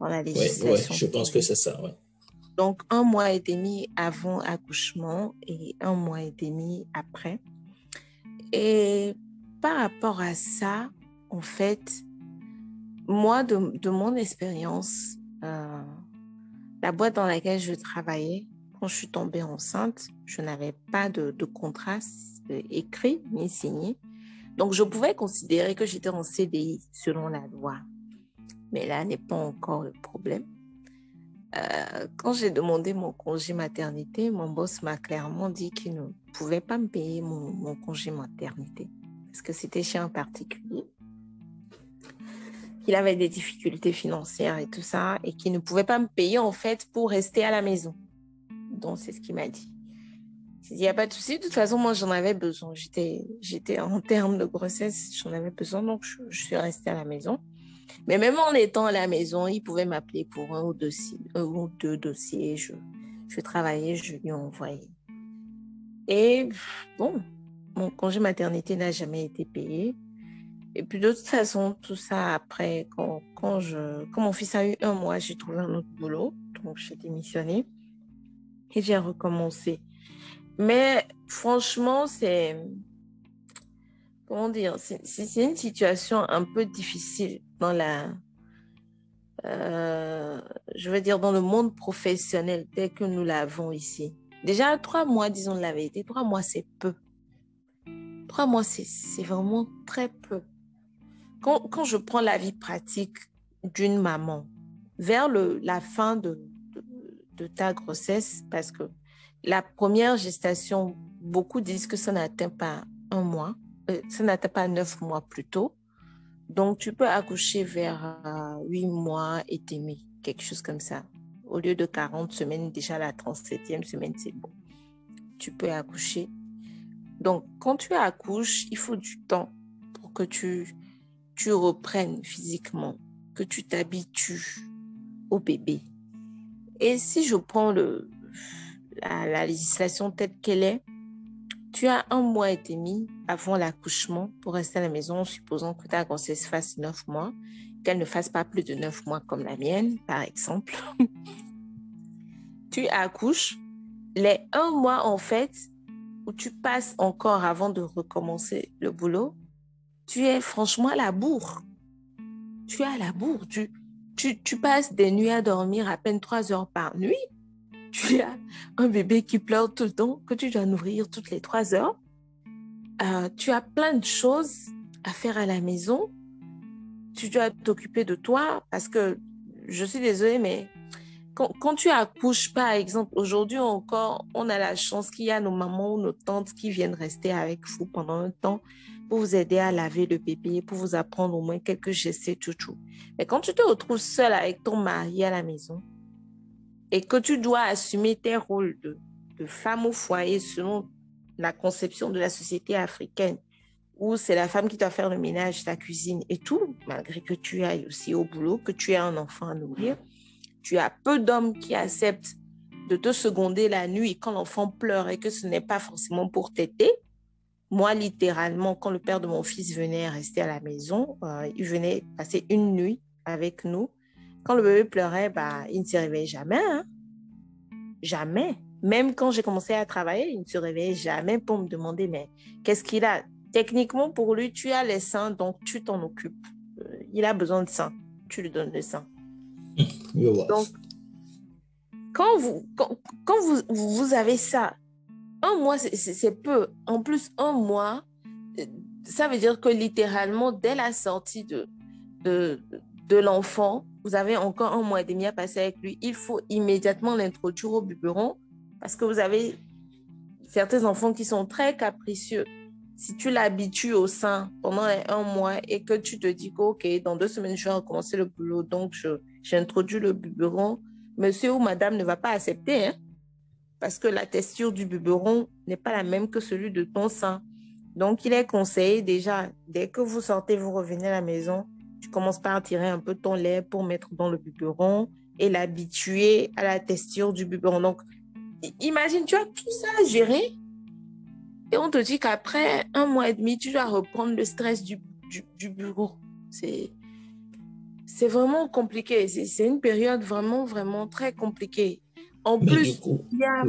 dans la législation. Oui, je pense que c'est ça. Ouais. Donc un mois et demi avant accouchement et un mois et demi après. Et par rapport à ça, en fait, moi, de, mon expérience, euh, la boîte dans laquelle je travaillais, quand je suis tombée enceinte, je n'avais pas de, de contrat écrit ni signé. Donc, je pouvais considérer que j'étais en CDI selon la loi. Mais là n'est pas encore le problème. Euh, quand j'ai demandé mon congé maternité, mon boss m'a clairement dit qu'il ne pouvait pas me payer mon, congé maternité parce que c'était chez un particulier. Qu'il avait des difficultés financières et tout ça et qu'il ne pouvait pas me payer en fait pour rester à la maison. Donc c'est ce qu'il m'a dit. Il n'y a pas de souci. De toute façon, moi, j'en avais besoin. J'étais, j'étais en termes de grossesse, j'en avais besoin. Donc, je suis restée à la maison. Mais même en étant à la maison, il pouvait m'appeler pour un ou deux, ou deux dossiers. Je, je travaillais, je lui envoyais. Et bon, mon congé maternité n'a jamais été payé. Et puis de toute façon, tout ça après, quand, quand, je, quand mon fils a eu un mois, j'ai trouvé un autre boulot. Donc j'ai démissionné et j'ai recommencé. Mais franchement, c'est... Comment dire C'est une situation un peu difficile dans la, euh, je veux dire, dans le monde professionnel tel que nous l'avons ici. Déjà, trois mois, disons la vérité, trois mois, c'est peu. Trois mois, c'est vraiment très peu. Quand, quand, je prends la vie pratique d'une maman vers le, la fin de, de, ta grossesse, parce que la première gestation, beaucoup disent que ça n'atteint pas un mois, euh, ça n'atteint pas neuf mois plus tôt. Donc, tu peux accoucher vers euh, 8 mois et demi, quelque chose comme ça. Au lieu de 40 semaines, déjà la 37e semaine, c'est bon. Tu peux accoucher. Donc, quand tu accouches, il faut du temps pour que tu, tu reprennes physiquement, que tu t'habitues au bébé. Et si je prends le, la législation telle qu'elle est, tu as un mois et demi avant l'accouchement pour rester à la maison, supposons que ta grossesse fasse neuf mois, qu'elle ne fasse pas plus de neuf mois comme la mienne, par exemple. tu accouches, les un mois en fait, où tu passes encore avant de recommencer le boulot, tu es franchement à la bourre. Tu es à la bourre. Tu, tu, tu passes des nuits à dormir à peine trois heures par nuit tu as un bébé qui pleure tout le temps, que tu dois nourrir toutes les trois heures. Euh, tu as plein de choses à faire à la maison. Tu dois t'occuper de toi parce que je suis désolée, mais quand, tu accouches, par exemple, aujourd'hui encore, on a la chance qu'il y a nos mamans ou nos tantes qui viennent rester avec vous pendant un temps pour vous aider à laver le bébé, pour vous apprendre au moins quelques gestes tout, tout. Mais quand tu te retrouves seule avec ton mari à la maison et que tu dois assumer tes rôles de, de femme au foyer selon la conception de la société africaine, où c'est la femme qui doit faire le ménage, la cuisine et tout, malgré que tu ailles aussi au boulot, que tu aies un enfant à nourrir, tu as peu d'hommes qui acceptent de te seconder la nuit quand l'enfant pleure et que ce n'est pas forcément pour t'aider. Moi, littéralement, quand le père de mon fils venait rester à la maison, euh, il venait passer une nuit avec nous. Quand le bébé pleurait, bah, il ne se réveillait jamais. Hein. Jamais. Même quand j'ai commencé à travailler, il ne se réveillait jamais pour me demander, mais qu'est-ce qu'il a? Techniquement, pour lui, tu as les seins, donc tu t'en occupes. Euh, il a besoin de seins, tu lui donnes le sein. Donc, quand vous, quand, vous, vous avez ça, un mois, c'est peu. En plus, un mois, euh, ça veut dire que littéralement, dès la sortie de, de, de l'enfant, vous avez encore un mois et demi à passer avec lui. Il faut immédiatement l'introduire au biberon parce que vous avez certains enfants qui sont très capricieux. Si tu l'habitues au sein pendant un mois et que tu te dis que, OK, dans deux semaines, je vais recommencer le boulot, donc j'introduis le biberon, monsieur ou madame ne va pas accepter, hein, parce que la texture du biberon n'est pas la même que celui de ton sein. Donc, il est conseillé déjà, dès que vous sortez, vous revenez à la maison, tu commences par tirer un peu ton lait pour mettre dans le biberon et l'habituer à la texture du biberon. Donc, imagine, tu as tout ça à gérer et on te dit qu'après un mois et demi, tu dois reprendre le stress du, du, du bureau. C'est c'est vraiment compliqué. C'est une période vraiment, vraiment très compliquée. En plus, il y a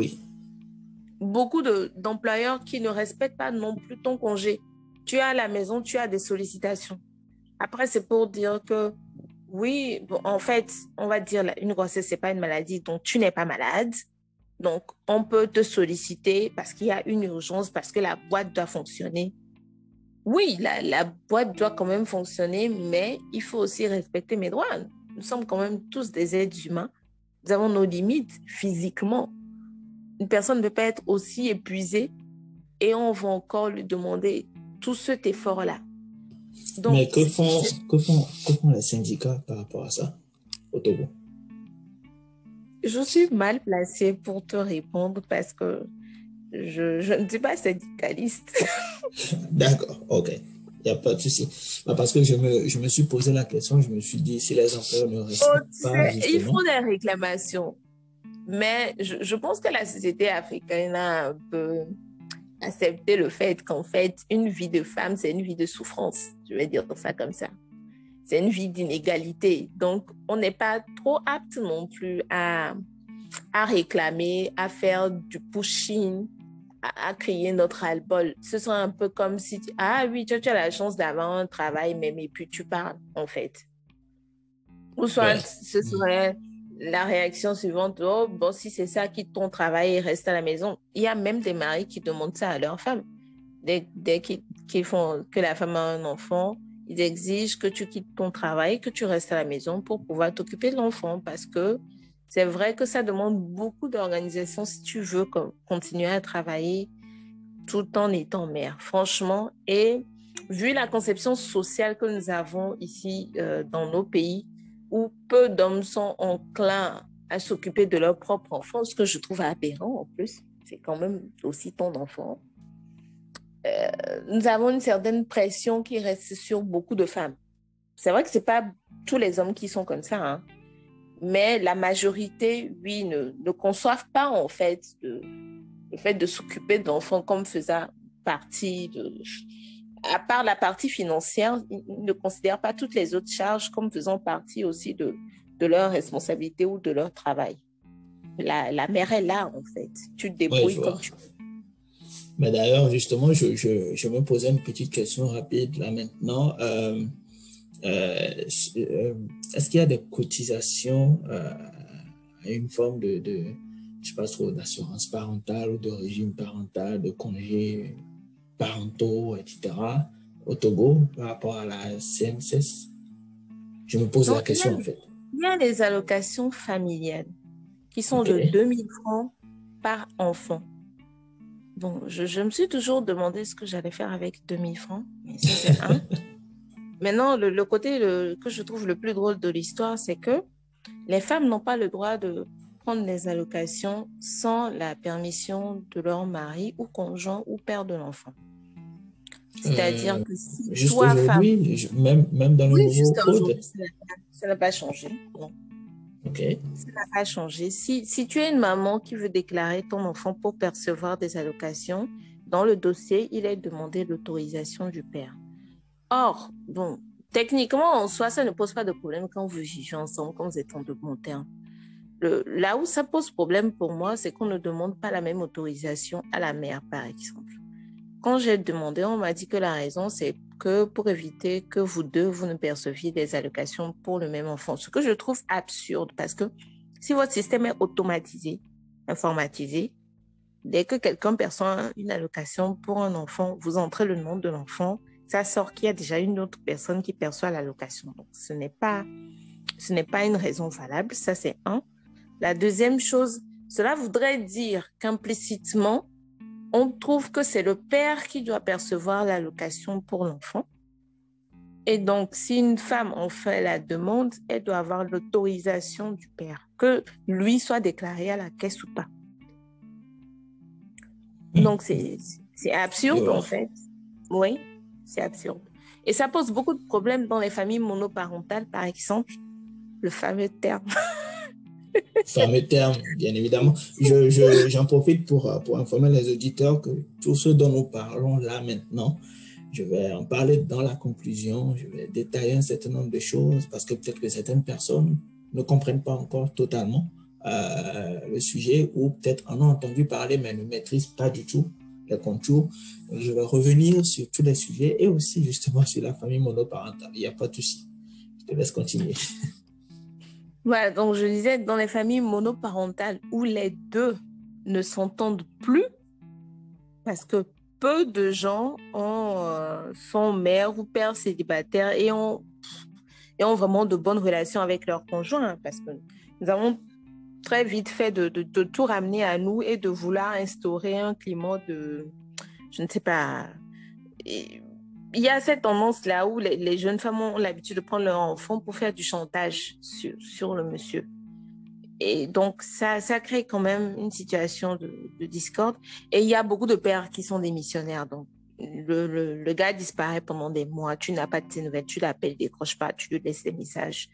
beaucoup d'employeurs qui ne respectent pas non plus ton congé. Tu es à la maison, tu as des sollicitations. Après, c'est pour dire que oui, en fait, on va dire une grossesse, c'est pas une maladie, donc tu n'es pas malade. Donc, on peut te solliciter parce qu'il y a une urgence, parce que la boîte doit fonctionner oui, la, boîte doit quand même fonctionner, mais il faut aussi respecter mes droits. Nous sommes quand même tous des êtres humains. Nous avons nos limites physiquement. Une personne ne peut pas être aussi épuisée et on va encore lui demander tout cet effort-là. Mais que font, que, font, que font les syndicats par rapport à ça au Togo Je suis mal placée pour te répondre parce que je, ne suis pas syndicaliste. D'accord, ok. Il n'y a pas de souci. Bah, parce que je me, je me suis posé la question, je me suis dit, si les employeurs ne respectent pas... Il faut des réclamations. Mais je, je, pense que la société africaine a un peu accepté le fait qu'en fait, une vie de femme, c'est une vie de souffrance. Je vais dire ça comme ça. C'est une vie d'inégalité. Donc, on n'est pas trop apte non plus à, à réclamer, à faire du pushing, à, créer notre album. Ce serait un peu comme si, tu, ah oui, tu, as la chance d'avoir un travail, mais, mais puis tu parles, en fait. Ou soit ce serait la réaction suivante, oh, bon, si c'est ça, quitte ton travail et reste à la maison. Il y a même des maris qui demandent ça à leur femme. Dès, qu'ils font que la femme a un enfant, ils exigent que tu quittes ton travail, que tu restes à la maison pour pouvoir t'occuper de l'enfant parce que c'est vrai que ça demande beaucoup d'organisation si tu veux continuer à travailler tout en étant mère, franchement. Et vu la conception sociale que nous avons ici euh, dans nos pays, où peu d'hommes sont enclins à s'occuper de leur propre enfant, ce que je trouve aberrant en plus, c'est quand même aussi ton enfant. Euh, nous avons une certaine pression qui reste sur beaucoup de femmes. C'est vrai que ce n'est pas tous les hommes qui sont comme ça. Hein mais la majorité, oui, ne, ne conçoivent pas en fait le fait de s'occuper d'enfants comme faisant partie de, à part la partie financière, ils ne considèrent pas toutes les autres charges comme faisant partie aussi de, de leur responsabilité ou de leur travail. La, la mère est là, en fait. Tu te débrouilles comme tu. Mais d'ailleurs, justement, je, je, je, me posais une petite question rapide là maintenant. Euh, euh, euh, est-ce qu'il y a des cotisations euh, à une forme de, de je sais pas trop, d'assurance parentale ou de régime parental, de congés parentaux, etc. au Togo par rapport à la CMSS Je me pose la question en fait. Il y a les allocations familiales. qui sont de 2000 francs par enfant. Bon, je, me suis toujours demandé ce que j'allais faire avec 2000 francs, mais ça c'est un. Maintenant, le, côté que je trouve le plus drôle de l'histoire, c'est que les femmes n'ont pas le droit de prendre les allocations sans la permission de leur mari ou conjoint ou père de l'enfant. C'est-à-dire euh, que si toi, femme... même, même dans le nouveau code... Ça n'a pas changé. Ça n'a pas changé. Si, si tu es une maman qui veut déclarer ton enfant pour percevoir des allocations, dans le dossier, il est demandé l'autorisation du père. Or, bon, techniquement, en soi, ça ne pose pas de problème quand vous vivez ensemble, quand vous êtes en de bon terme. Le, là où ça pose problème pour moi, c'est qu'on ne demande pas la même autorisation à la mère, par exemple. Quand j'ai demandé, on m'a dit que la raison, c'est pour éviter que vous deux, vous ne perceviez des allocations pour le même enfant. Ce que je trouve absurde parce que si votre système est automatisé, informatisé, dès que quelqu'un perçoit une allocation pour un enfant, vous entrez le nom de l'enfant, ça sort qu'il y a déjà une autre personne qui perçoit l'allocation. Donc, ce n'est pas, ce n'est pas une raison valable. Ça, c'est un. La deuxième chose, cela voudrait dire qu'implicitement, on trouve que c'est le père qui doit percevoir l'allocation pour l'enfant. Et donc, si une femme en fait la demande, elle doit avoir l'autorisation du père, que lui soit déclaré à la caisse ou pas. Donc, c'est absurde en fait. Oui, c'est absurde. Et ça pose beaucoup de problèmes dans les familles monoparentales, par exemple, le fameux terme. fameux terme, bien évidemment. J'en je, profite pour, pour informer les auditeurs que tout ce dont nous parlons là maintenant, je vais en parler dans la conclusion, je vais détailler un certain nombre de choses parce que peut-être que certaines personnes ne comprennent pas encore totalement euh, le sujet ou peut-être en ont entendu parler mais ne maîtrisent pas du tout les contours. Je vais revenir sur tous les sujets et aussi justement sur la famille monoparentale. Il n'y a pas de souci. Je te laisse continuer. Voilà, donc je disais, dans les familles monoparentales où les deux ne s'entendent plus, parce que peu de gens ont, euh, sont mères ou pères célibataires et ont, et ont vraiment de bonnes relations avec leur conjoint, parce que nous avons très vite fait de, de, tout ramener à nous et de vouloir instaurer un climat de, je ne sais pas, il y a cette tendance-là où les, jeunes femmes ont l'habitude de prendre leur enfant pour faire du chantage sur, le monsieur. Et donc, ça, crée quand même une situation de, de, discorde. Et il y a beaucoup de pères qui sont des missionnaires. Donc, le, gars disparaît pendant des mois. Tu n'as pas de ses nouvelles. Tu l'appelles, décroche pas. Tu lui laisses des messages.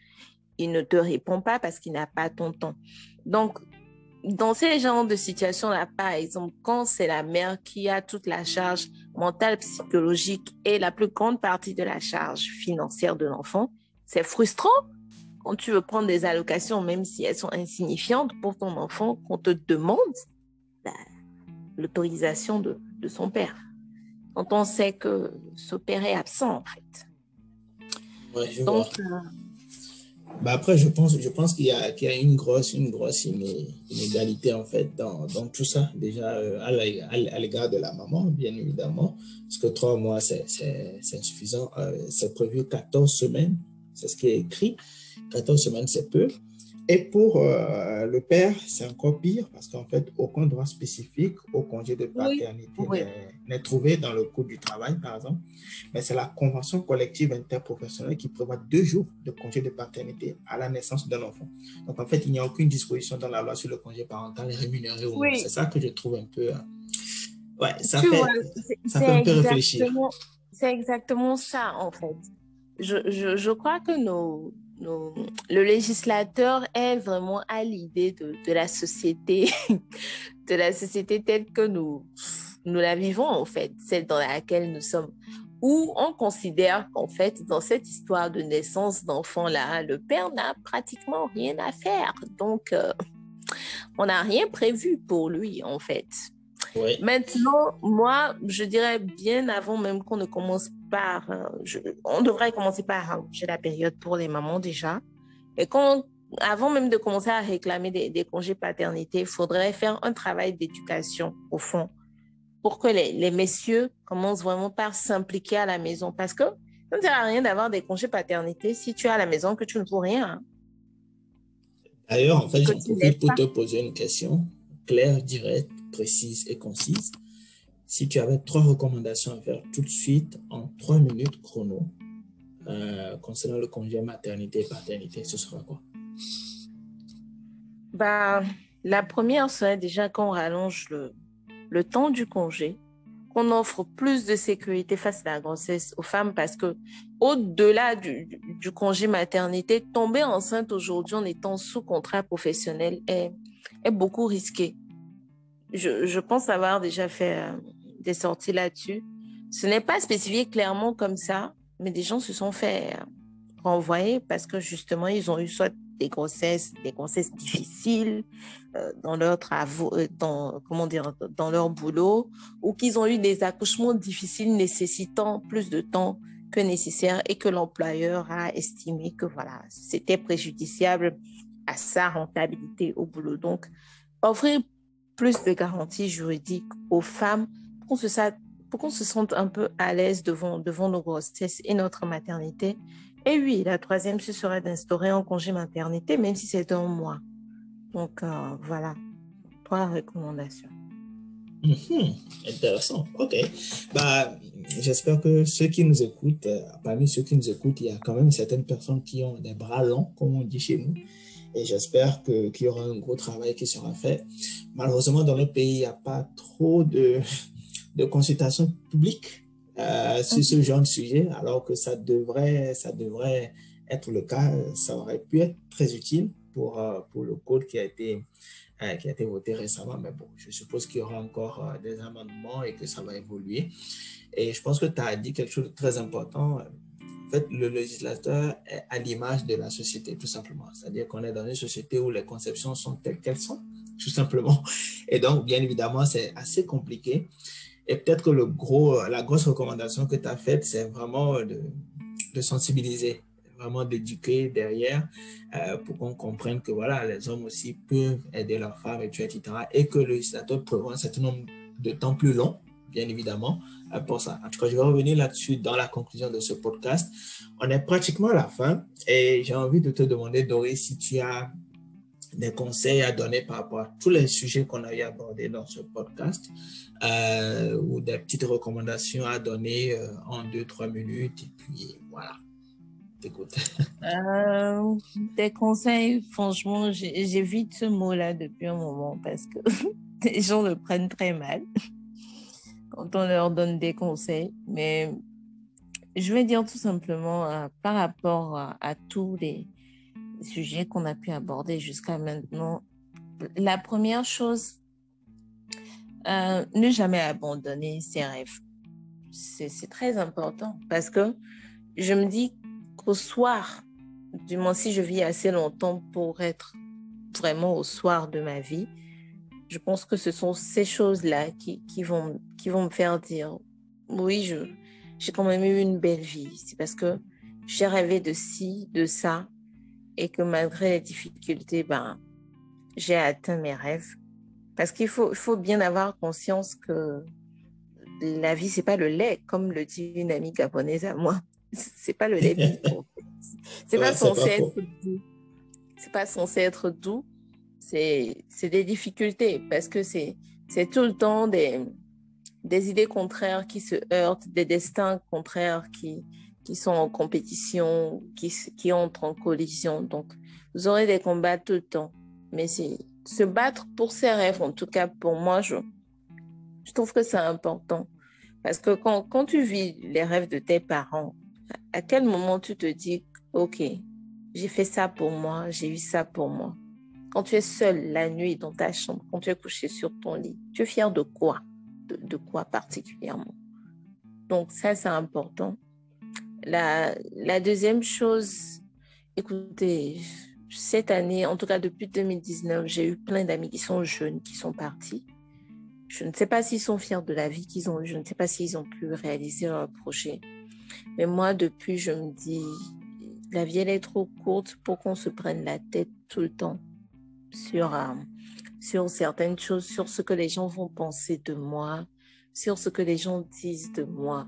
Il ne te répond pas parce qu'il n'a pas ton temps. Donc, dans ces genres de situations-là, par exemple, quand c'est la mère qui a toute la charge mentale, psychologique et la plus grande partie de la charge financière de l'enfant, c'est frustrant quand tu veux prendre des allocations, même si elles sont insignifiantes pour ton enfant, qu'on te demande bah, l'autorisation de, de, son père. Quand on sait que ce père est absent, en fait. Ouais, je Donc, vois. Euh, bah après, je pense, je pense qu'il y a, qu'il y a une grosse, une grosse inégalité en fait dans, dans tout ça. Déjà euh, à l'égard de la maman, bien évidemment, parce que trois mois c'est insuffisant. Euh, c'est prévu 14 semaines, c'est ce qui est écrit. 14 semaines c'est peu. Et pour euh, le père, c'est encore pire parce qu'en fait, aucun droit spécifique au congé de paternité n'est trouvé dans le Code du travail, par exemple. Mais c'est la convention collective interprofessionnelle qui prévoit deux jours de congé de paternité à la naissance d'un enfant. Donc, en fait, il n'y a aucune disposition dans la loi sur le congé parental rémunéré. C'est ça que je trouve un peu. Euh, ouais, ça fait, ça fait un peu réfléchir. C'est exactement ça, en fait. Je, je, je crois que nos le législateur est vraiment à l'idée de, de, la société, de la société telle que nous, nous la vivons, en fait, celle dans laquelle nous sommes, où on considère qu'en fait, dans cette histoire de naissance d'enfants-là, le père n'a pratiquement rien à faire. Donc, euh, on n'a rien prévu pour lui, en fait. Maintenant, moi, je dirais bien avant même qu'on ne commence par, euh, on devrait commencer par j'ai la période pour les mamans déjà. Et quand, avant même de commencer à réclamer des, des congés paternité, il faudrait faire un travail d'éducation au fond pour que les, les, messieurs commencent vraiment par s'impliquer à la maison. Parce que ça ne sert à rien d'avoir des congés paternité si tu es à la maison que tu ne fais rien. Hein. D'ailleurs, en fait, j'en profite pour te poser une question claire, directe, précise et concise. Si tu avais trois recommandations à faire tout de suite en trois minutes chrono euh, concernant le congé maternité et paternité, ce sera quoi? Bah, La première serait déjà qu'on rallonge le, le temps du congé, qu'on offre plus de sécurité face à la grossesse aux femmes parce que au-delà du, du, congé maternité, tomber enceinte aujourd'hui en étant sous contrat professionnel est, est beaucoup risqué. Je, je pense avoir déjà fait euh, des sorties là-dessus. Ce n'est pas spécifié clairement comme ça, mais des gens se sont fait renvoyer parce que justement, ils ont eu soit des grossesses, des grossesses difficiles euh, dans leurs travaux, euh, dans, comment dire, dans leur boulot, ou qu'ils ont eu des accouchements difficiles nécessitant plus de temps que nécessaire et que l'employeur a estimé que voilà, c'était préjudiciable à sa rentabilité au boulot. Donc, offrir plus de garanties juridiques aux femmes se, pour qu'on se sente un peu à l'aise devant, devant nos grossesses et notre maternité et oui, la troisième, ce serait d'instaurer un congé maternité, même si c'est un mois. Donc, euh, voilà, trois recommandations. Mhm, intéressant. OK. Bah, J'espère que ceux qui nous écoutent, euh, parmi ceux qui nous écoutent, il y a quand même certaines personnes qui ont des bras longs, comme on dit chez nous. Et j'espère qu'il y aura un gros travail qui sera fait. Malheureusement, dans notre pays, il n'y a pas trop de, de consultations publiques euh, sur ce genre de sujet, alors que ça devrait, ça devrait être le cas. Ça aurait pu être très utile pour, euh, pour le code qui a été euh, qui a été voté récemment, mais bon, je suppose qu'il y aura encore des amendements et que ça va évoluer. Et je pense que tu as dit quelque chose de très important. En fait, le législateur est à l'image de la société, tout simplement. C'est-à-dire qu'on est dans une société où les conceptions sont telles qu'elles sont, tout simplement. Et donc, bien évidemment, c'est assez compliqué. Et peut-être que le gros, la grosse recommandation que tu as faite, c'est vraiment de, de, sensibiliser, vraiment d'éduquer derrière euh, pour qu'on comprenne que voilà, les hommes aussi peuvent aider leurs femmes, et etc. Et que le législateur prévoit un certain nombre de temps plus long, bien évidemment, euh, pour ça. En tout cas, je vais revenir là-dessus dans la conclusion de ce podcast. On est pratiquement à la fin et j'ai envie de te demander, Doris, si tu as des conseils à donner par rapport à tous les sujets qu'on a eu abordés dans ce podcast euh, ou des petites recommandations à donner euh, en deux, trois minutes. Et puis voilà, t'écoute. Euh, des conseils, franchement, j'évite ce mot-là depuis un moment parce que les gens le prennent très mal quand on leur donne des conseils. Mais je vais dire tout simplement par rapport à tous les sujets qu'on a pu aborder jusqu'à maintenant. La première chose, euh, ne jamais abandonner ses rêves. C'est très important parce que je me dis qu'au soir, du moins si je vis assez longtemps pour être vraiment au soir de ma vie, je pense que ce sont ces choses-là qui, vont, qui vont me faire dire, oui, j'ai quand même eu une belle vie. C'est parce que j'ai rêvé de ci, de ça, et que malgré les difficultés, ben, j'ai atteint mes rêves. Parce qu'il faut, faut bien avoir conscience que la vie, c'est pas le lait, comme le dit une amie japonaise à moi. C'est pas le lait C'est pas censé être doux. C'est pas censé être doux. C'est des difficultés parce que c'est tout le temps des, des idées contraires qui se heurtent, des destins contraires qui, qui sont en compétition, qui, qui entrent en collision. Donc, vous aurez des combats tout le temps. Mais se battre pour ses rêves, en tout cas pour moi, je, trouve que c'est important. Parce que quand, quand tu vis les rêves de tes parents, à quel moment tu te dis, OK, j'ai fait ça pour moi, j'ai eu ça pour moi. Quand tu es seul la nuit dans ta chambre, quand tu es couché sur ton lit, tu es fier de quoi? De quoi particulièrement? Donc ça, c'est important. La, deuxième chose, écoutez, cette année, en tout cas depuis 2019, j'ai eu plein d'amis qui sont jeunes, qui sont partis. Je ne sais pas s'ils sont fiers de la vie qu'ils ont eue, je ne sais pas s'ils ont pu réaliser leur projet. Mais moi, depuis, je me dis, la vie, elle est trop courte pour qu'on se prenne la tête tout le temps sur, euh, sur certaines choses, sur ce que les gens vont penser de moi, sur ce que les gens disent de moi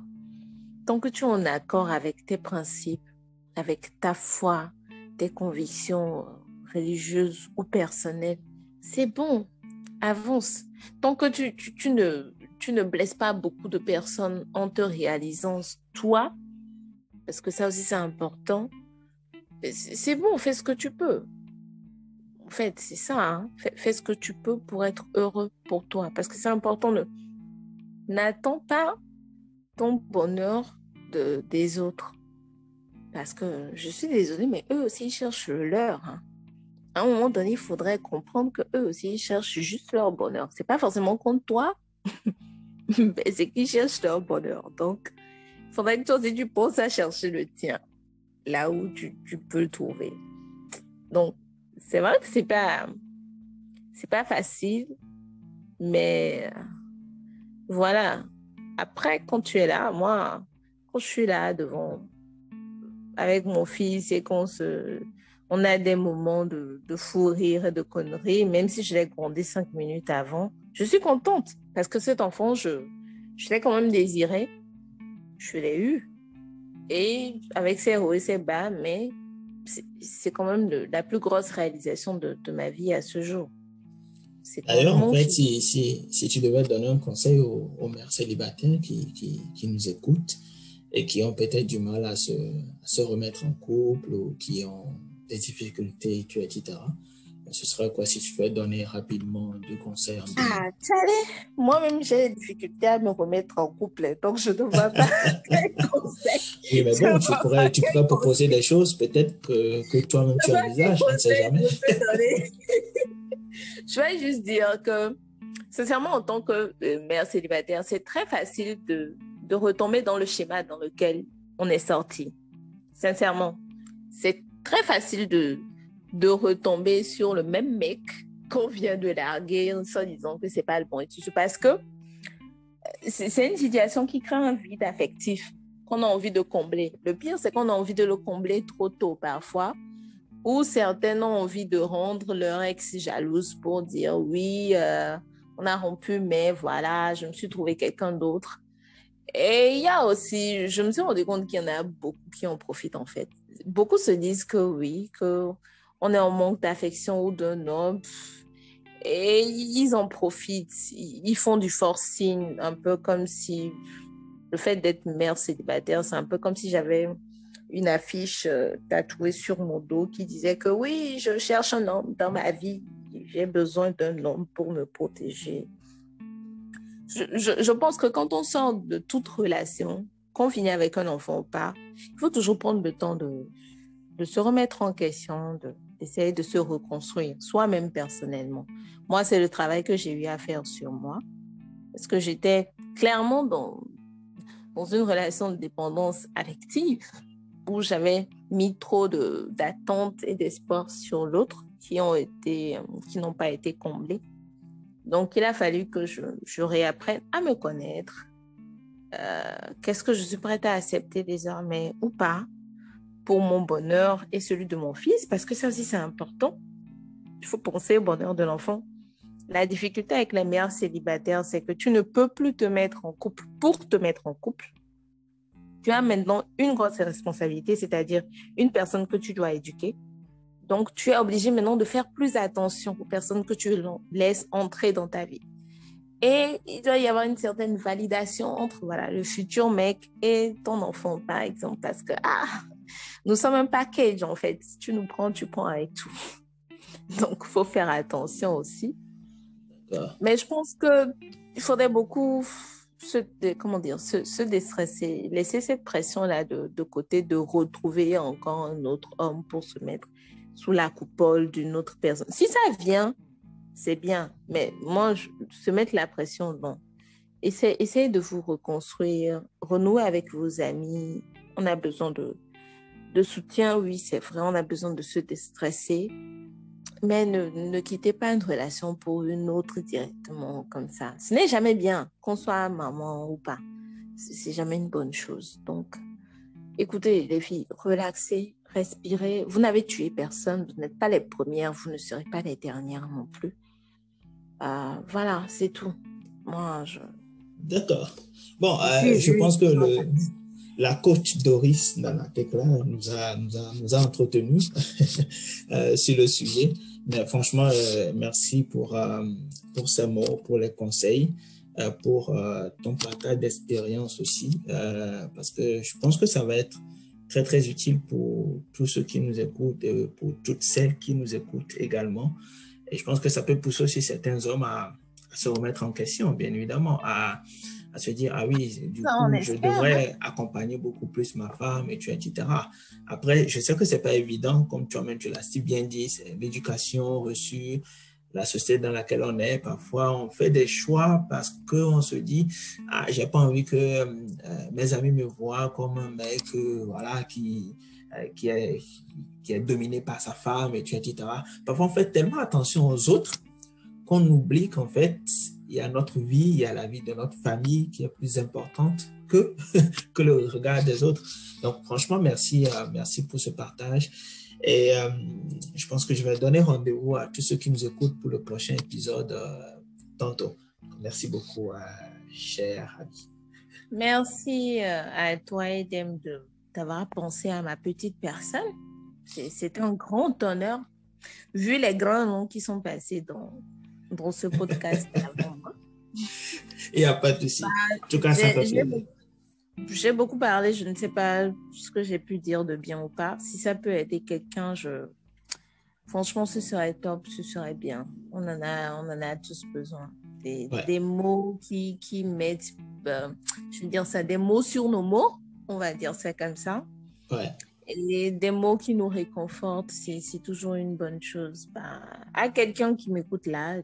tant que tu es en accord avec tes principes, avec ta foi, tes convictions, religieuse ou personnelle, c'est bon, avance. Tant que tu, ne, tu blesses pas beaucoup de personnes en te réalisant toi, parce que ça aussi c'est important, c'est bon, fais ce que tu peux. En fait, c'est ça, hein. fais, ce que tu peux pour être heureux pour toi, parce que c'est important. N'attends pas ton bonheur de, des autres. Parce que je suis désolée, mais eux aussi cherchent le leur. Hein. À un moment donné, il faudrait comprendre que eux aussi cherchent juste leur bonheur. C'est pas forcément contre toi, mais c'est qu'ils cherchent leur bonheur. Donc, il faudrait que toi aussi tu penses à chercher le tien, là où tu, tu peux le trouver. Donc, c'est vrai que c'est pas, c'est pas facile, mais voilà. Après, quand tu es là, moi, quand je suis là devant avec mon fils et qu'on on a des moments de, fou rire et de conneries, même si je l'ai grandi cinq minutes avant, je suis contente parce que cet enfant, je, l'ai quand même désiré, je l'ai eu. Et avec ses hauts et ses bas, mais c'est quand même la plus grosse réalisation de, ma vie à ce jour. D'ailleurs, en fait, si, si, si, tu devais donner un conseil aux, aux mères célibataires qui, qui, qui nous écoutent, et qui ont peut-être du mal à se, à se, remettre en couple ou qui ont des difficultés, etc. Ce serait quoi si tu peux donner rapidement deux conseils en Ah, moi-même j'ai des difficultés à me remettre en couple, donc je ne vois pas quel conseil. Oui, mais bon, tu pourrais, tu pourrais proposer des choses peut-être que, que toi-même tu envisages, on ne sait jamais. je vais juste dire que, sincèrement, en tant que euh, mère célibataire, c'est très facile de de retomber dans le schéma dans lequel on est sorti. Sincèrement, c'est très facile de, de retomber sur le même mec qu'on vient de larguer en se disant que c'est pas le bon et parce que c'est une situation qui crée un vide affectif qu'on a envie de combler. Le pire, c'est qu'on a envie de le combler trop tôt parfois, ou certains ont envie de rendre leur ex jalouse pour dire oui, euh, on a rompu, mais voilà, je me suis trouvé quelqu'un d'autre. Et il y a aussi, je me suis rendu compte qu'il y en a beaucoup qui en profitent en fait. Beaucoup se disent que oui, que on est en manque d'affection ou d'un homme. Et ils en profitent. Ils font du forcing, un peu comme si le fait d'être mère célibataire, c'est un peu comme si j'avais une affiche euh, tatouée sur mon dos qui disait que oui, je cherche un homme dans ma vie. J'ai besoin d'un homme pour me protéger je, pense que quand on sort de toute relation, qu'on finit avec un enfant ou pas, il faut toujours prendre le temps de, de se remettre en question, d'essayer de, se reconstruire soi-même personnellement. Moi, c'est le travail que j'ai eu à faire sur moi, parce que j'étais clairement dans, dans une relation de dépendance affective où j'avais mis trop d'attentes et d'espoir sur l'autre qui ont été, qui n'ont pas été comblés. Donc, il a fallu que je, je réapprenne à me connaître. Euh, Qu'est-ce que je suis prête à accepter désormais ou pas pour mon bonheur et celui de mon fils, parce que ça aussi, c'est important. Il faut penser au bonheur de l'enfant. La difficulté avec les mères célibataires, c'est que tu ne peux plus te mettre en couple pour te mettre en couple. Tu as maintenant une grosse responsabilité, c'est-à-dire une personne que tu dois éduquer, donc, tu es obligé maintenant de faire plus attention aux personnes que tu laisses entrer dans ta vie. Et il doit y avoir une certaine validation entre voilà, le futur mec et ton enfant, par exemple, parce que ah, nous sommes un package en fait. Si tu nous prends, tu prends avec tout. Donc, il faut faire attention aussi. Mais je pense qu'il faudrait beaucoup se, comment dire, se, se, déstresser, laisser cette pression-là de, de côté, de retrouver encore un autre homme pour se mettre sous la coupole d'une autre personne. Si ça vient, c'est bien, mais moi, je, se mettre la pression, non. Essayez, essayez de vous reconstruire, renouer avec vos amis. On a besoin de, de soutien, oui, c'est vrai, on a besoin de se déstresser, mais ne, ne quittez pas une relation pour une autre directement comme ça. Ce n'est jamais bien, qu'on soit maman ou pas. C'est jamais une bonne chose. Donc, écoutez, les filles, relaxez, respirez. Vous n'avez tué personne, vous n'êtes pas les premières, vous ne serez pas les dernières non plus. Euh, voilà, c'est tout. Moi, je. D'accord. Bon, euh, je pense que le, la coach Doris Nanatekla nous a, nous a, nous a entretenu euh, sur le sujet. Mais franchement, euh, merci pour, euh, pour ces mots, pour les conseils, pour ton partage d'expérience aussi, parce que je pense que ça va être très, très utile pour tous ceux qui nous écoutent pour toutes celles qui nous écoutent également. Et je pense que ça peut pousser aussi certains hommes à, se remettre en question, bien évidemment, à se dire, ah oui, du coup, je devrais accompagner beaucoup plus ma femme, et tu, etc. Après, je sais que c'est pas évident, comme toi-même tu l'as si bien dit, c'est l'éducation reçue, la société dans laquelle on est. Parfois, on fait des choix parce qu'on se dit, ah, j'ai pas envie que euh, mes amis me voient comme un mec, euh, voilà, qui, euh, qui, est, qui est dominé par sa femme, et tu, etc. Parfois, on fait tellement attention aux autres qu'on oublie qu'en fait, il y a notre vie, il y a la vie de notre famille qui est plus importante que, que le regard des autres. Donc, franchement, merci, euh, merci pour ce partage. Et euh, je pense que je vais donner rendez-vous à tous ceux qui nous écoutent pour le prochain épisode euh, tantôt. Merci beaucoup, cher ami. Merci à toi, Edem, de d'avoir pensé à ma petite personne. C'est un grand honneur, vu les grands noms qui sont passés dans, dans ce podcast avant Il n'y a pas de souci. Bah, en tout cas, ça fait J'ai beaucoup parlé, je ne sais pas ce que j'ai pu dire de bien ou pas. Si ça peut aider quelqu'un, je... franchement, ce serait top, ce serait bien. On en a, on en a tous besoin. Des, des mots qui, qui mettent, ben, je veux dire ça, des mots sur nos mots, on va dire ça comme ça. Ouais. Et des mots qui nous réconfortent, c'est toujours une bonne chose. Ben, à quelqu'un qui m'écoute là,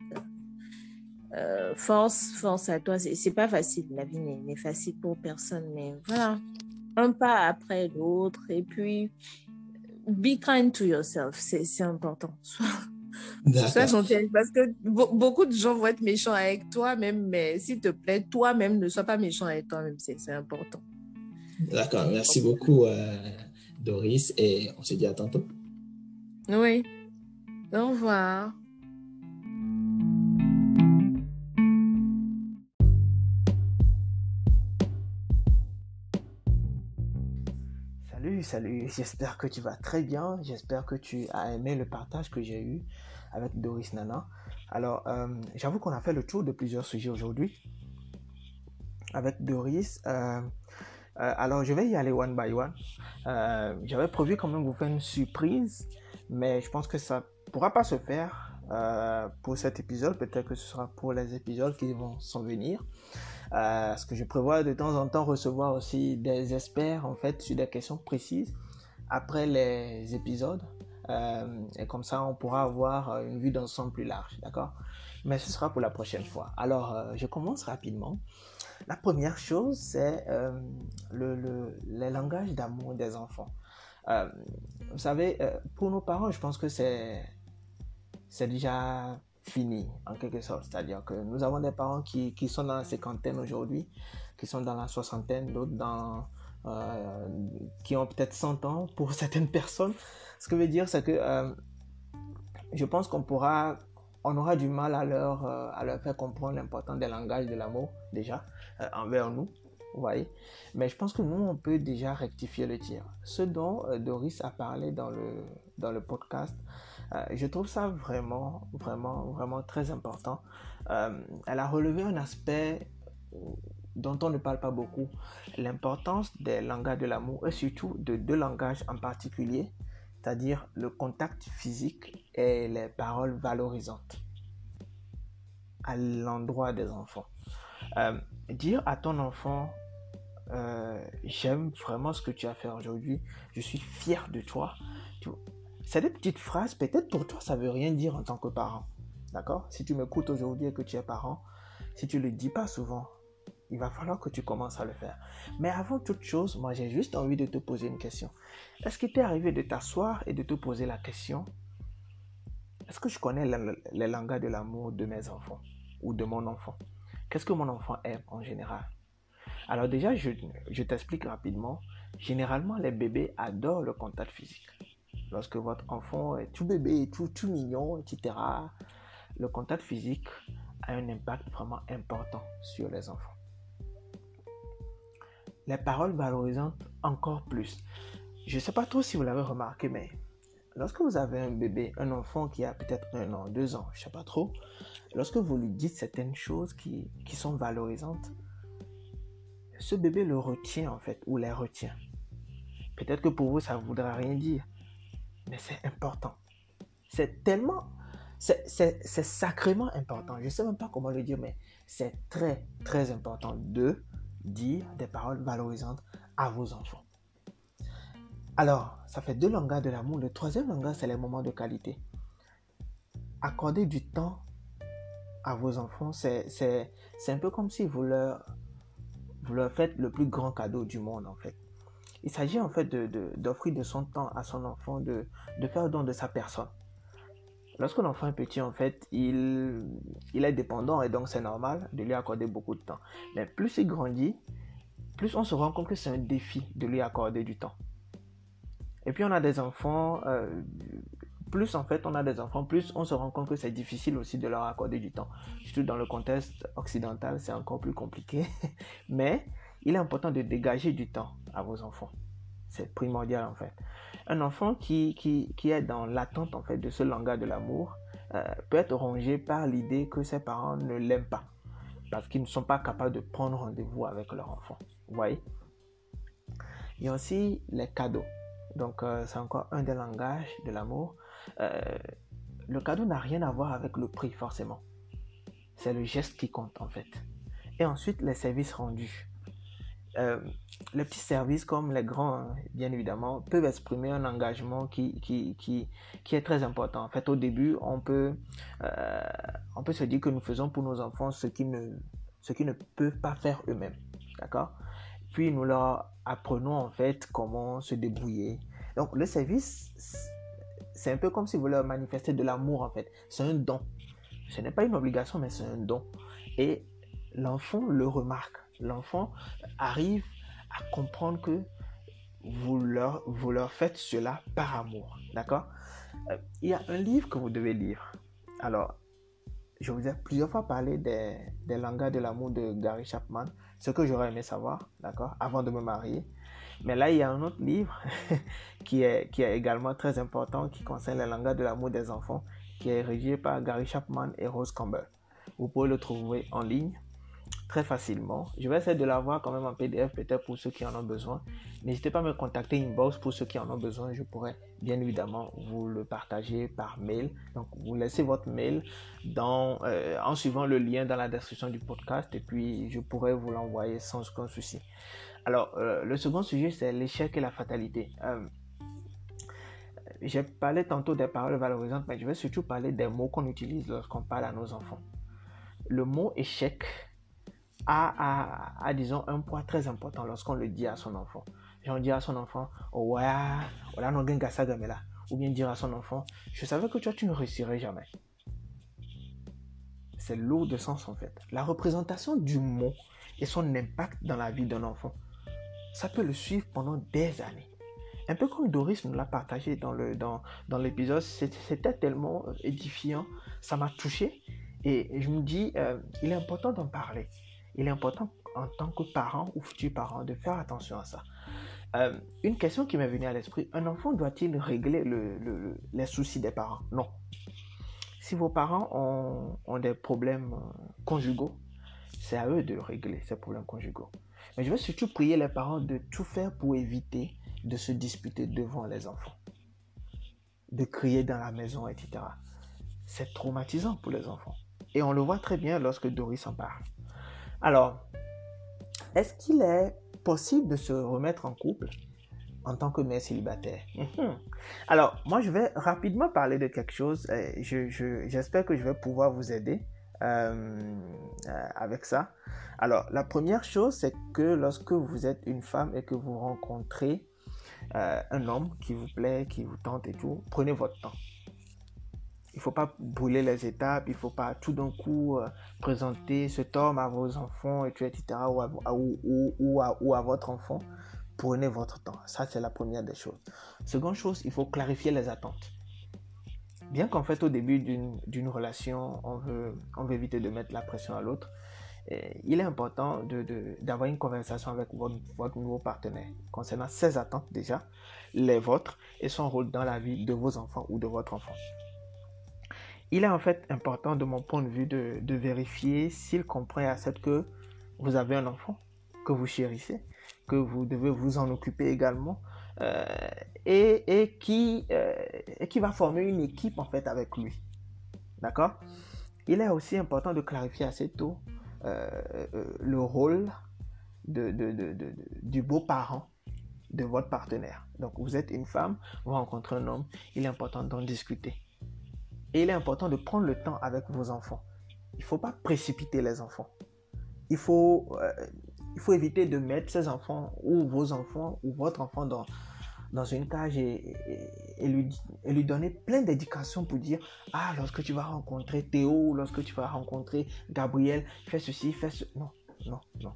euh, force, force à toi. C'est pas facile, la vie n'est facile pour personne, mais voilà, un pas après l'autre. Et puis, be kind to yourself, c'est important. Sois, gentil, parce que beaucoup de gens vont être méchants avec toi-même, mais s'il te plaît, toi-même, ne sois pas méchant avec toi-même, c'est important. D'accord, merci beaucoup, euh, Doris, et on se dit à tantôt. Oui, au revoir. Salut, j'espère que tu vas très bien. J'espère que tu as aimé le partage que j'ai eu avec Doris Nana. Alors, euh, j'avoue qu'on a fait le tour de plusieurs sujets aujourd'hui avec Doris. Euh, euh, alors, je vais y aller one by one. J'avais prévu quand même vous faire une surprise, mais je pense que ça pourra pas se faire pour cet épisode. Peut-être que ce sera pour les épisodes qui vont s'en venir. Euh, ce que je prévois de temps en temps recevoir aussi des experts en fait sur des questions précises après les épisodes. Euh, et comme ça, on pourra avoir une vue d'ensemble plus large, d'accord? Mais ce sera pour la prochaine fois. Alors, euh, je commence rapidement. La première chose, c'est le, le, les langages d'amour des enfants. vous savez, pour nos parents, je pense que c'est déjà fini, en quelque sorte. C'est-à-dire que nous avons des parents qui, qui, sont dans la cinquantaine aujourd'hui, qui sont dans la soixantaine, d'autres dans, euh, qui ont peut-être 100 ans pour certaines personnes. Ce que veut dire, c'est que euh, je pense qu'on pourra, on aura du mal à leur, euh, à leur faire comprendre l'importance des langages de l'amour, déjà, envers nous. Vous voyez Mais je pense que nous, on peut déjà rectifier le tir. Ce dont Doris a parlé dans le, dans le podcast, euh, je trouve ça vraiment, vraiment, vraiment très important. Euh, elle a relevé un aspect dont on ne parle pas beaucoup, l'importance des langages de l'amour et surtout de deux langages en particulier, c'est-à-dire le contact physique et les paroles valorisantes à l'endroit des enfants. Euh, dire à ton enfant, j'aime vraiment ce que tu as fait aujourd'hui, je suis fier de toi, c'est des petites phrases, peut-être pour toi, ça veut rien dire en tant que parent. D'accord? Si tu m'écoutes aujourd'hui et que tu es parent, si tu ne le dis pas souvent, il va falloir que tu commences à le faire. Mais avant toute chose, moi j'ai juste envie de te poser une question. Est-ce qu'il t'est arrivé de t'asseoir et de te poser la question Est-ce que je connais les langages de l'amour de mes enfants ou de mon enfant? Qu'est-ce que mon enfant aime en général? Alors déjà, je, t'explique rapidement. Généralement, les bébés adorent le contact physique lorsque votre enfant est tout bébé, tout, tout mignon, etc., le contact physique a un impact vraiment important sur les enfants. les paroles valorisantes encore plus. Je ne sais pas trop si vous l'avez remarqué, mais lorsque vous avez un bébé, un enfant qui a peut-être un an, deux ans, je ne sais pas trop, lorsque vous lui dites certaines choses qui, qui sont valorisantes, ce bébé le retient en fait, ou les retient. Peut-être que pour vous, ça ne voudra rien dire, mais c'est important. C'est tellement, c'est sacrément important. Je ne sais même pas comment le dire, mais c'est très, très important de dire des paroles valorisantes à vos enfants. Alors, ça fait deux langages de l'amour. Le troisième langage, c'est les moments de qualité. Accorder du temps à vos enfants, c'est un peu comme si vous leur, vous leur faites le plus grand cadeau du monde, en fait. Il s'agit en fait d'offrir de, de, son temps à son enfant, de, de faire don de sa personne. Lorsque l'enfant est petit, en fait, il, il est dépendant et donc c'est normal de lui accorder beaucoup de temps. Mais plus il grandit, plus on se rend compte que c'est un défi de lui accorder du temps. Et puis on a des enfants, euh, plus en fait on a des enfants, plus on se rend compte que c'est difficile aussi de leur accorder du temps. Surtout dans le contexte occidental, c'est encore plus compliqué. Mais il est important de dégager du temps à vos enfants. C'est primordial en fait. Un enfant qui, qui, qui est dans l'attente en fait de ce langage de l'amour euh, peut être rongé par l'idée que ses parents ne l'aiment pas parce qu'ils ne sont pas capables de prendre rendez-vous avec leur enfant. Vous voyez? Il y a aussi les cadeaux. Donc euh, c'est encore un des langages de l'amour. Euh, le cadeau n'a rien à voir avec le prix forcément. C'est le geste qui compte en fait. Et ensuite les services rendus. Euh, les petits services comme les grands, bien évidemment, peuvent exprimer un engagement qui, qui, qui, qui, est très important. En fait, au début, on peut, euh, on peut se dire que nous faisons pour nos enfants ce qu'ils ne, ce qu'ils ne peuvent pas faire eux-mêmes. D'accord? Puis nous leur apprenons en fait comment se débrouiller. Donc, le service, c'est un peu comme si vous leur manifestez de l'amour en fait. C'est un don. Ce n'est pas une obligation, mais c'est un don. Et l'enfant le remarque l'enfant arrive à comprendre que vous leur, faites cela par amour. D'accord? Euh, Il y a un livre que vous devez lire. Alors, je vous ai plusieurs fois parlé des langages de l'amour de Gary Chapman, ce que j'aurais aimé savoir, d'accord, avant de me marier. Mais là, il y a un autre livre qui, est, également très important, qui concerne les langages de l'amour des enfants, qui est rédigé par Gary Chapman et Rose Campbell. Vous pouvez le trouver en ligne très facilement. Je vais essayer de l'avoir quand même en PDF peut-être pour ceux qui en ont besoin. N'hésitez pas à me contacter inbox pour ceux qui en ont besoin. Je pourrais bien évidemment vous le partager par mail. Donc vous laissez votre mail euh, en suivant le lien dans la description du podcast et puis je pourrais vous l'envoyer sans aucun souci. Alors euh, le second sujet c'est l'échec et la fatalité. Euh, j'ai parlé tantôt des paroles valorisantes, mais je vais surtout parler des mots qu'on utilise lorsqu'on parle à nos enfants. Le mot échec a, disons, un poids très important lorsqu'on le dit à son enfant. on dit à son enfant, oh ouais, voilà, non, là. Ou bien dire à son enfant, je savais que toi, tu ne réussirais jamais. C'est lourd de sens en fait. La représentation du mot et son impact dans la vie d'un enfant, ça peut le suivre pendant des années. Un peu comme Doris nous l'a partagé dans l'épisode, dans, c'était tellement édifiant, ça m'a touché. Et je me dis, euh, il est important d'en parler il est important en tant que parent ou futur parent de faire attention à ça. Euh, une question qui m'est venue à l'esprit, un enfant doit-il régler le, les soucis des parents? Non. Si vos parents ont, ont des problèmes euh, conjugaux, c'est à eux de régler ces problèmes conjugaux. Mais je veux surtout prier les parents de tout faire pour éviter de se disputer devant les enfants, de crier dans la maison, etc. C'est traumatisant pour les enfants. Et on le voit très bien lorsque Doris en parle. Alors, est-ce qu'il est possible de se remettre en couple en tant que mère célibataire? Mhm. Alors, moi, je vais rapidement parler de quelque chose. J'espère que je vais pouvoir vous aider euh, euh, avec ça. Alors, la première chose, c'est que lorsque vous êtes une femme et que vous rencontrez euh, un homme qui vous plaît, qui vous tente et tout, prenez votre temps il faut pas brûler les étapes, il faut pas tout d'un coup présenter cet homme à vos enfants, etc., ou à, ou, ou à votre enfant. Prenez votre temps. Ça, c'est la première des choses. Seconde chose, il faut clarifier les attentes. Bien qu'en fait, au début d'une relation, on veut, on veut éviter de mettre la pression à l'autre. il est important d'avoir une conversation avec votre, nouveau partenaire concernant ses attentes déjà, les vôtres et son rôle dans la vie de vos enfants ou de votre enfant. Il est en fait important de mon point de vue de, vérifier s'il comprend et accepte que vous avez un enfant, que vous chérissez, que vous devez vous en occuper également euh, et, qui, euh, et qui va former une équipe en fait avec lui. D'accord? Il est aussi important de clarifier assez tôt euh, le rôle du beau-parent de votre partenaire. Donc vous êtes une femme, vous rencontrez un homme, il est important d'en discuter. Et il est important de prendre le temps avec vos enfants. Il ne faut pas précipiter les enfants. Il faut, il faut éviter de mettre ses enfants ou vos enfants ou votre enfant dans, dans une cage et, lui, donner plein d'éducations pour dire Ah, lorsque tu vas rencontrer Théo, lorsque tu vas rencontrer Gabriel, fais ceci, fais ce. Non, non, non.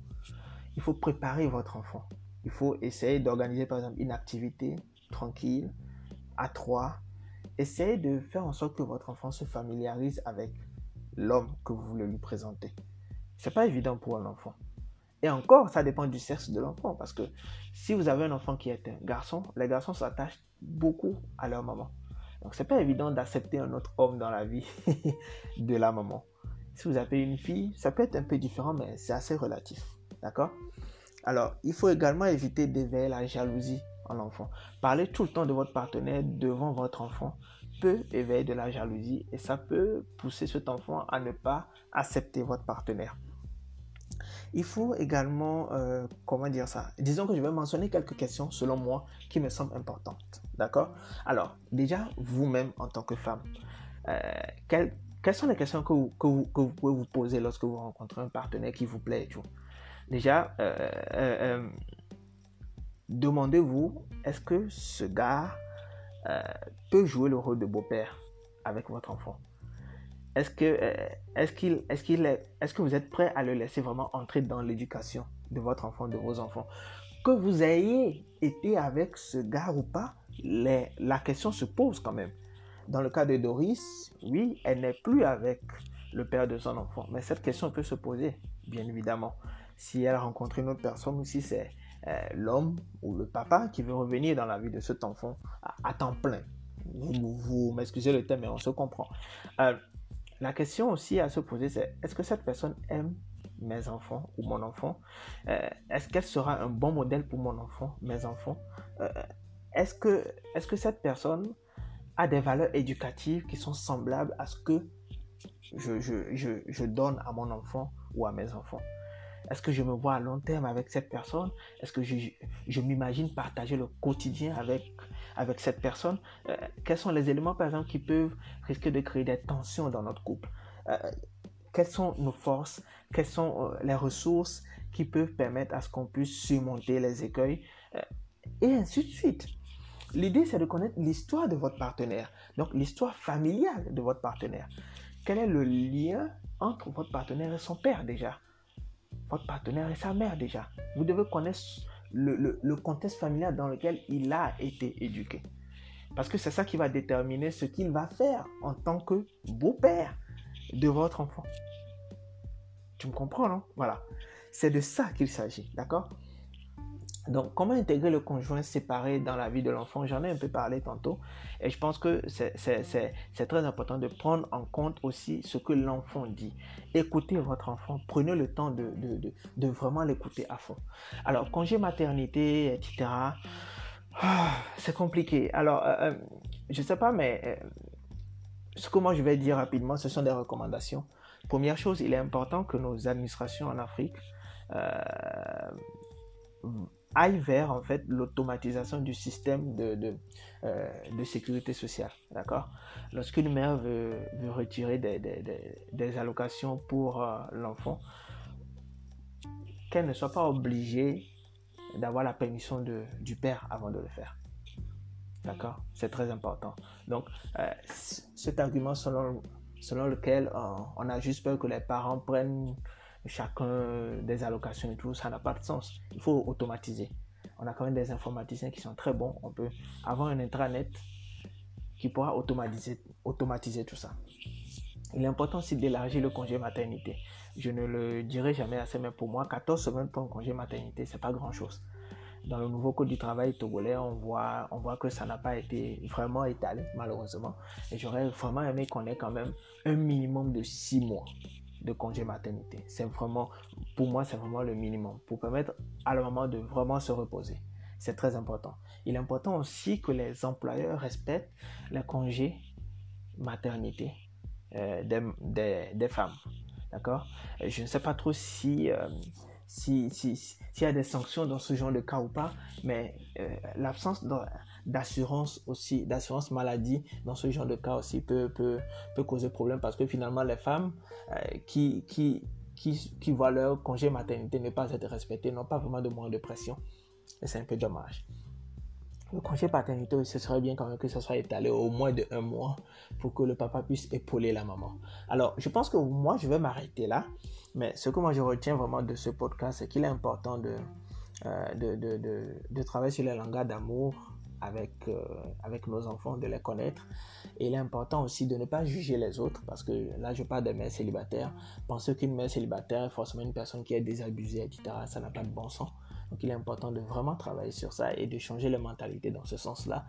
Il faut préparer votre enfant. Il faut essayer d'organiser par exemple une activité tranquille, à trois. Essayez de faire en sorte que votre enfant se familiarise avec l'homme que vous voulez lui présenter. C'est pas évident pour un enfant. Et encore, ça dépend du sexe de l'enfant. Parce que si vous avez un enfant qui est un garçon, les garçons s'attachent beaucoup à leur maman. Donc, c'est pas évident d'accepter un autre homme dans la vie de la maman. Si vous avez une fille, ça peut être un peu différent, mais c'est assez relatif. D'accord? Alors, il faut également éviter d'éveiller la jalousie en enfant. Parler tout le temps de votre partenaire devant votre enfant peut éveiller de la jalousie et ça peut pousser cet enfant à ne pas accepter votre partenaire. Il faut également, euh, comment dire ça? Disons que je vais mentionner quelques questions, selon moi, qui me semblent importantes. D'accord? Alors, déjà, vous-même, en tant que femme, euh, quelles, sont les questions que vous, pouvez vous poser lorsque vous rencontrez un partenaire qui vous plaît Déjà, euh, demandez-vous, est-ce que ce gars peut jouer le rôle de beau-père avec votre enfant? Est-ce que, euh, est-ce que vous êtes prêt à le laisser vraiment entrer dans l'éducation de votre enfant, de vos enfants? Que vous ayez été avec ce gars ou pas, la question se pose quand même. Dans le cas de Doris, oui, elle n'est plus avec le père de son enfant, mais cette question peut se poser, bien évidemment. Si elle rencontre une autre personne ou si c'est euh, l'homme ou le papa qui veut revenir dans la vie de cet enfant à, temps plein. Vous, m'excusez le thème, mais on se comprend. Euh, la question aussi à se poser, c'est est-ce que cette personne aime mes enfants ou mon enfant? Euh, Est-ce qu'elle sera un bon modèle pour mon enfant, mes enfants? Euh, Est-ce que, est que cette personne a des valeurs éducatives qui sont semblables à ce que je, je donne à mon enfant ou à mes enfants? Est-ce que je me vois à long terme avec cette personne? Est-ce que je, m'imagine partager le quotidien avec avec cette personne, euh, quels sont les éléments, par exemple, qui peuvent risquer de créer des tensions dans notre couple? Euh, Quelles sont nos forces? Quelles sont euh, les ressources qui peuvent permettre à ce qu'on puisse surmonter les écueils? Et ainsi de suite. L'idée, c'est de connaître l'histoire de votre partenaire, donc l'histoire familiale de votre partenaire. Quel est le lien entre votre partenaire et son père déjà? Votre partenaire et sa mère déjà. Vous devez connaître le, contexte familial dans lequel il a été éduqué. Parce que c'est ça qui va déterminer ce qu'il va faire en tant que beau-père de votre enfant. Tu me comprends, non? Voilà. C'est de ça qu'il s'agit, d'accord? Donc, comment intégrer le conjoint séparé dans la vie de l'enfant? J'en ai un peu parlé tantôt. Et je pense que c'est très important de prendre en compte aussi ce que l'enfant dit. Écoutez votre enfant. Prenez le temps de, vraiment l'écouter à fond. Alors, congé maternité, etc. Ah, c'est compliqué. Alors, euh, euh, je ne sais pas, mais euh, ce que moi je vais dire rapidement, ce sont des recommandations. Première chose, il est important que nos administrations en Afrique aille vers en fait l'automatisation du système de, de, euh, sécurité sociale. D'accord? Lorsqu'une mère veut, retirer des, des, des, allocations pour euh, l'enfant, qu'elle ne soit pas obligée d'avoir la permission de, du père avant de le faire. D'accord? C'est très important. Donc, euh, cet argument selon, selon lequel on a juste peur que les parents prennent chacun des allocations et tout, ça n'a pas de sens. Il faut automatiser. On a quand même des informaticiens qui sont très bons. On peut avoir un intranet qui pourra automatiser, tout ça. Il est important aussi d'élargir le congé maternité. Je ne le dirai jamais assez, mais pour moi, 14 semaines pour un congé maternité, c'est pas grand-chose. Dans le nouveau code du travail togolais, on voit, on voit que ça n'a pas été vraiment étalé, malheureusement. Et j'aurais vraiment aimé qu'on ait quand même un minimum de 6 mois de congé maternité. C'est vraiment, pour moi, c'est vraiment le minimum pour permettre à la maman de vraiment se reposer. C'est très important. Il est important aussi que les employeurs respectent les congés maternité euh, des, des, femmes. D'accord? Je ne sais pas trop si, euh, si, si, s'il y a des sanctions dans ce genre de cas ou pas, mais euh, l'absence d'assurance aussi, d'assurance maladie dans ce genre de cas aussi peut, peut, peut causer problème parce que finalement les femmes qui, qui, qui, qui voient leur congé maternité ne pas être respectées n'ont pas vraiment de moins de pression. Et c'est un peu dommage. Le congé paternité, ce serait bien quand même que ça soit étalé au moins de un mois pour que le papa puisse épauler la maman. Alors, je pense que moi, je vais m'arrêter là. Mais ce que moi, je retiens vraiment de ce podcast, c'est qu'il est important de, euh, de, de, de, de, travailler sur les langages d'amour avec, euh, avec nos enfants, de les connaître. Et il est important aussi de ne pas juger les autres, parce que là, je parle de mères célibataires. Penser qu'une mère célibataire est forcément une personne qui est désabusée, etc., ça n'a pas de bon sens. Donc il est important de vraiment travailler sur ça et de changer les mentalités dans ce sens-là.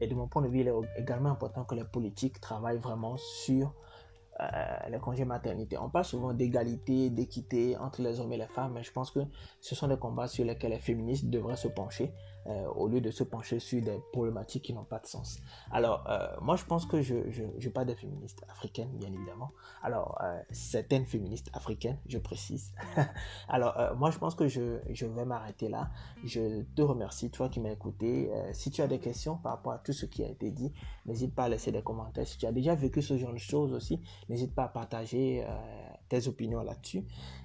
Et de mon point de vue, il est également important que les politiques travaillent vraiment sur euh, les congés maternité. On parle souvent d'égalité, d'équité entre les hommes et les femmes, mais je pense que ce sont des combats sur lesquels les féministes devraient se pencher euh, au lieu de se pencher sur des problématiques qui n'ont pas de sens. Alors, euh, moi, je pense que je, je, parle des féministes africaines, bien évidemment. Alors, euh, certaines féministes africaines, je précise. Alors, moi, je pense que je, je vais m'arrêter là. Je te remercie, toi qui m'as écouté. si tu as des questions par rapport à tout ce qui a été dit, n'hésite pas à laisser des commentaires. Si tu as déjà vécu ce genre de choses aussi, n'hésite pas à partager tes opinions là-dessus.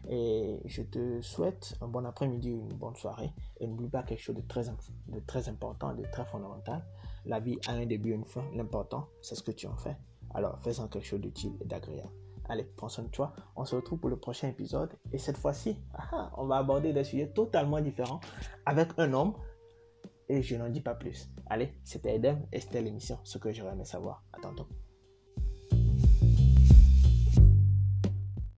Et je te souhaite un bon après-midi une bonne soirée. Et n'oublie pas quelque chose de très, de très important, de très fondamental. La vie a un début et une fin. L'important, c'est ce que tu en fais. Alors, fais-en quelque chose d'utile et d'agréable. Allez, prends soin de toi. On se retrouve pour le prochain épisode. Et cette fois-ci, ah, on va aborder des sujets totalement différents avec un homme. Et je n'en dis pas plus. Allez, c'était Edem et c'était l'émission Ce que j'aurais aimé savoir. À tantôt.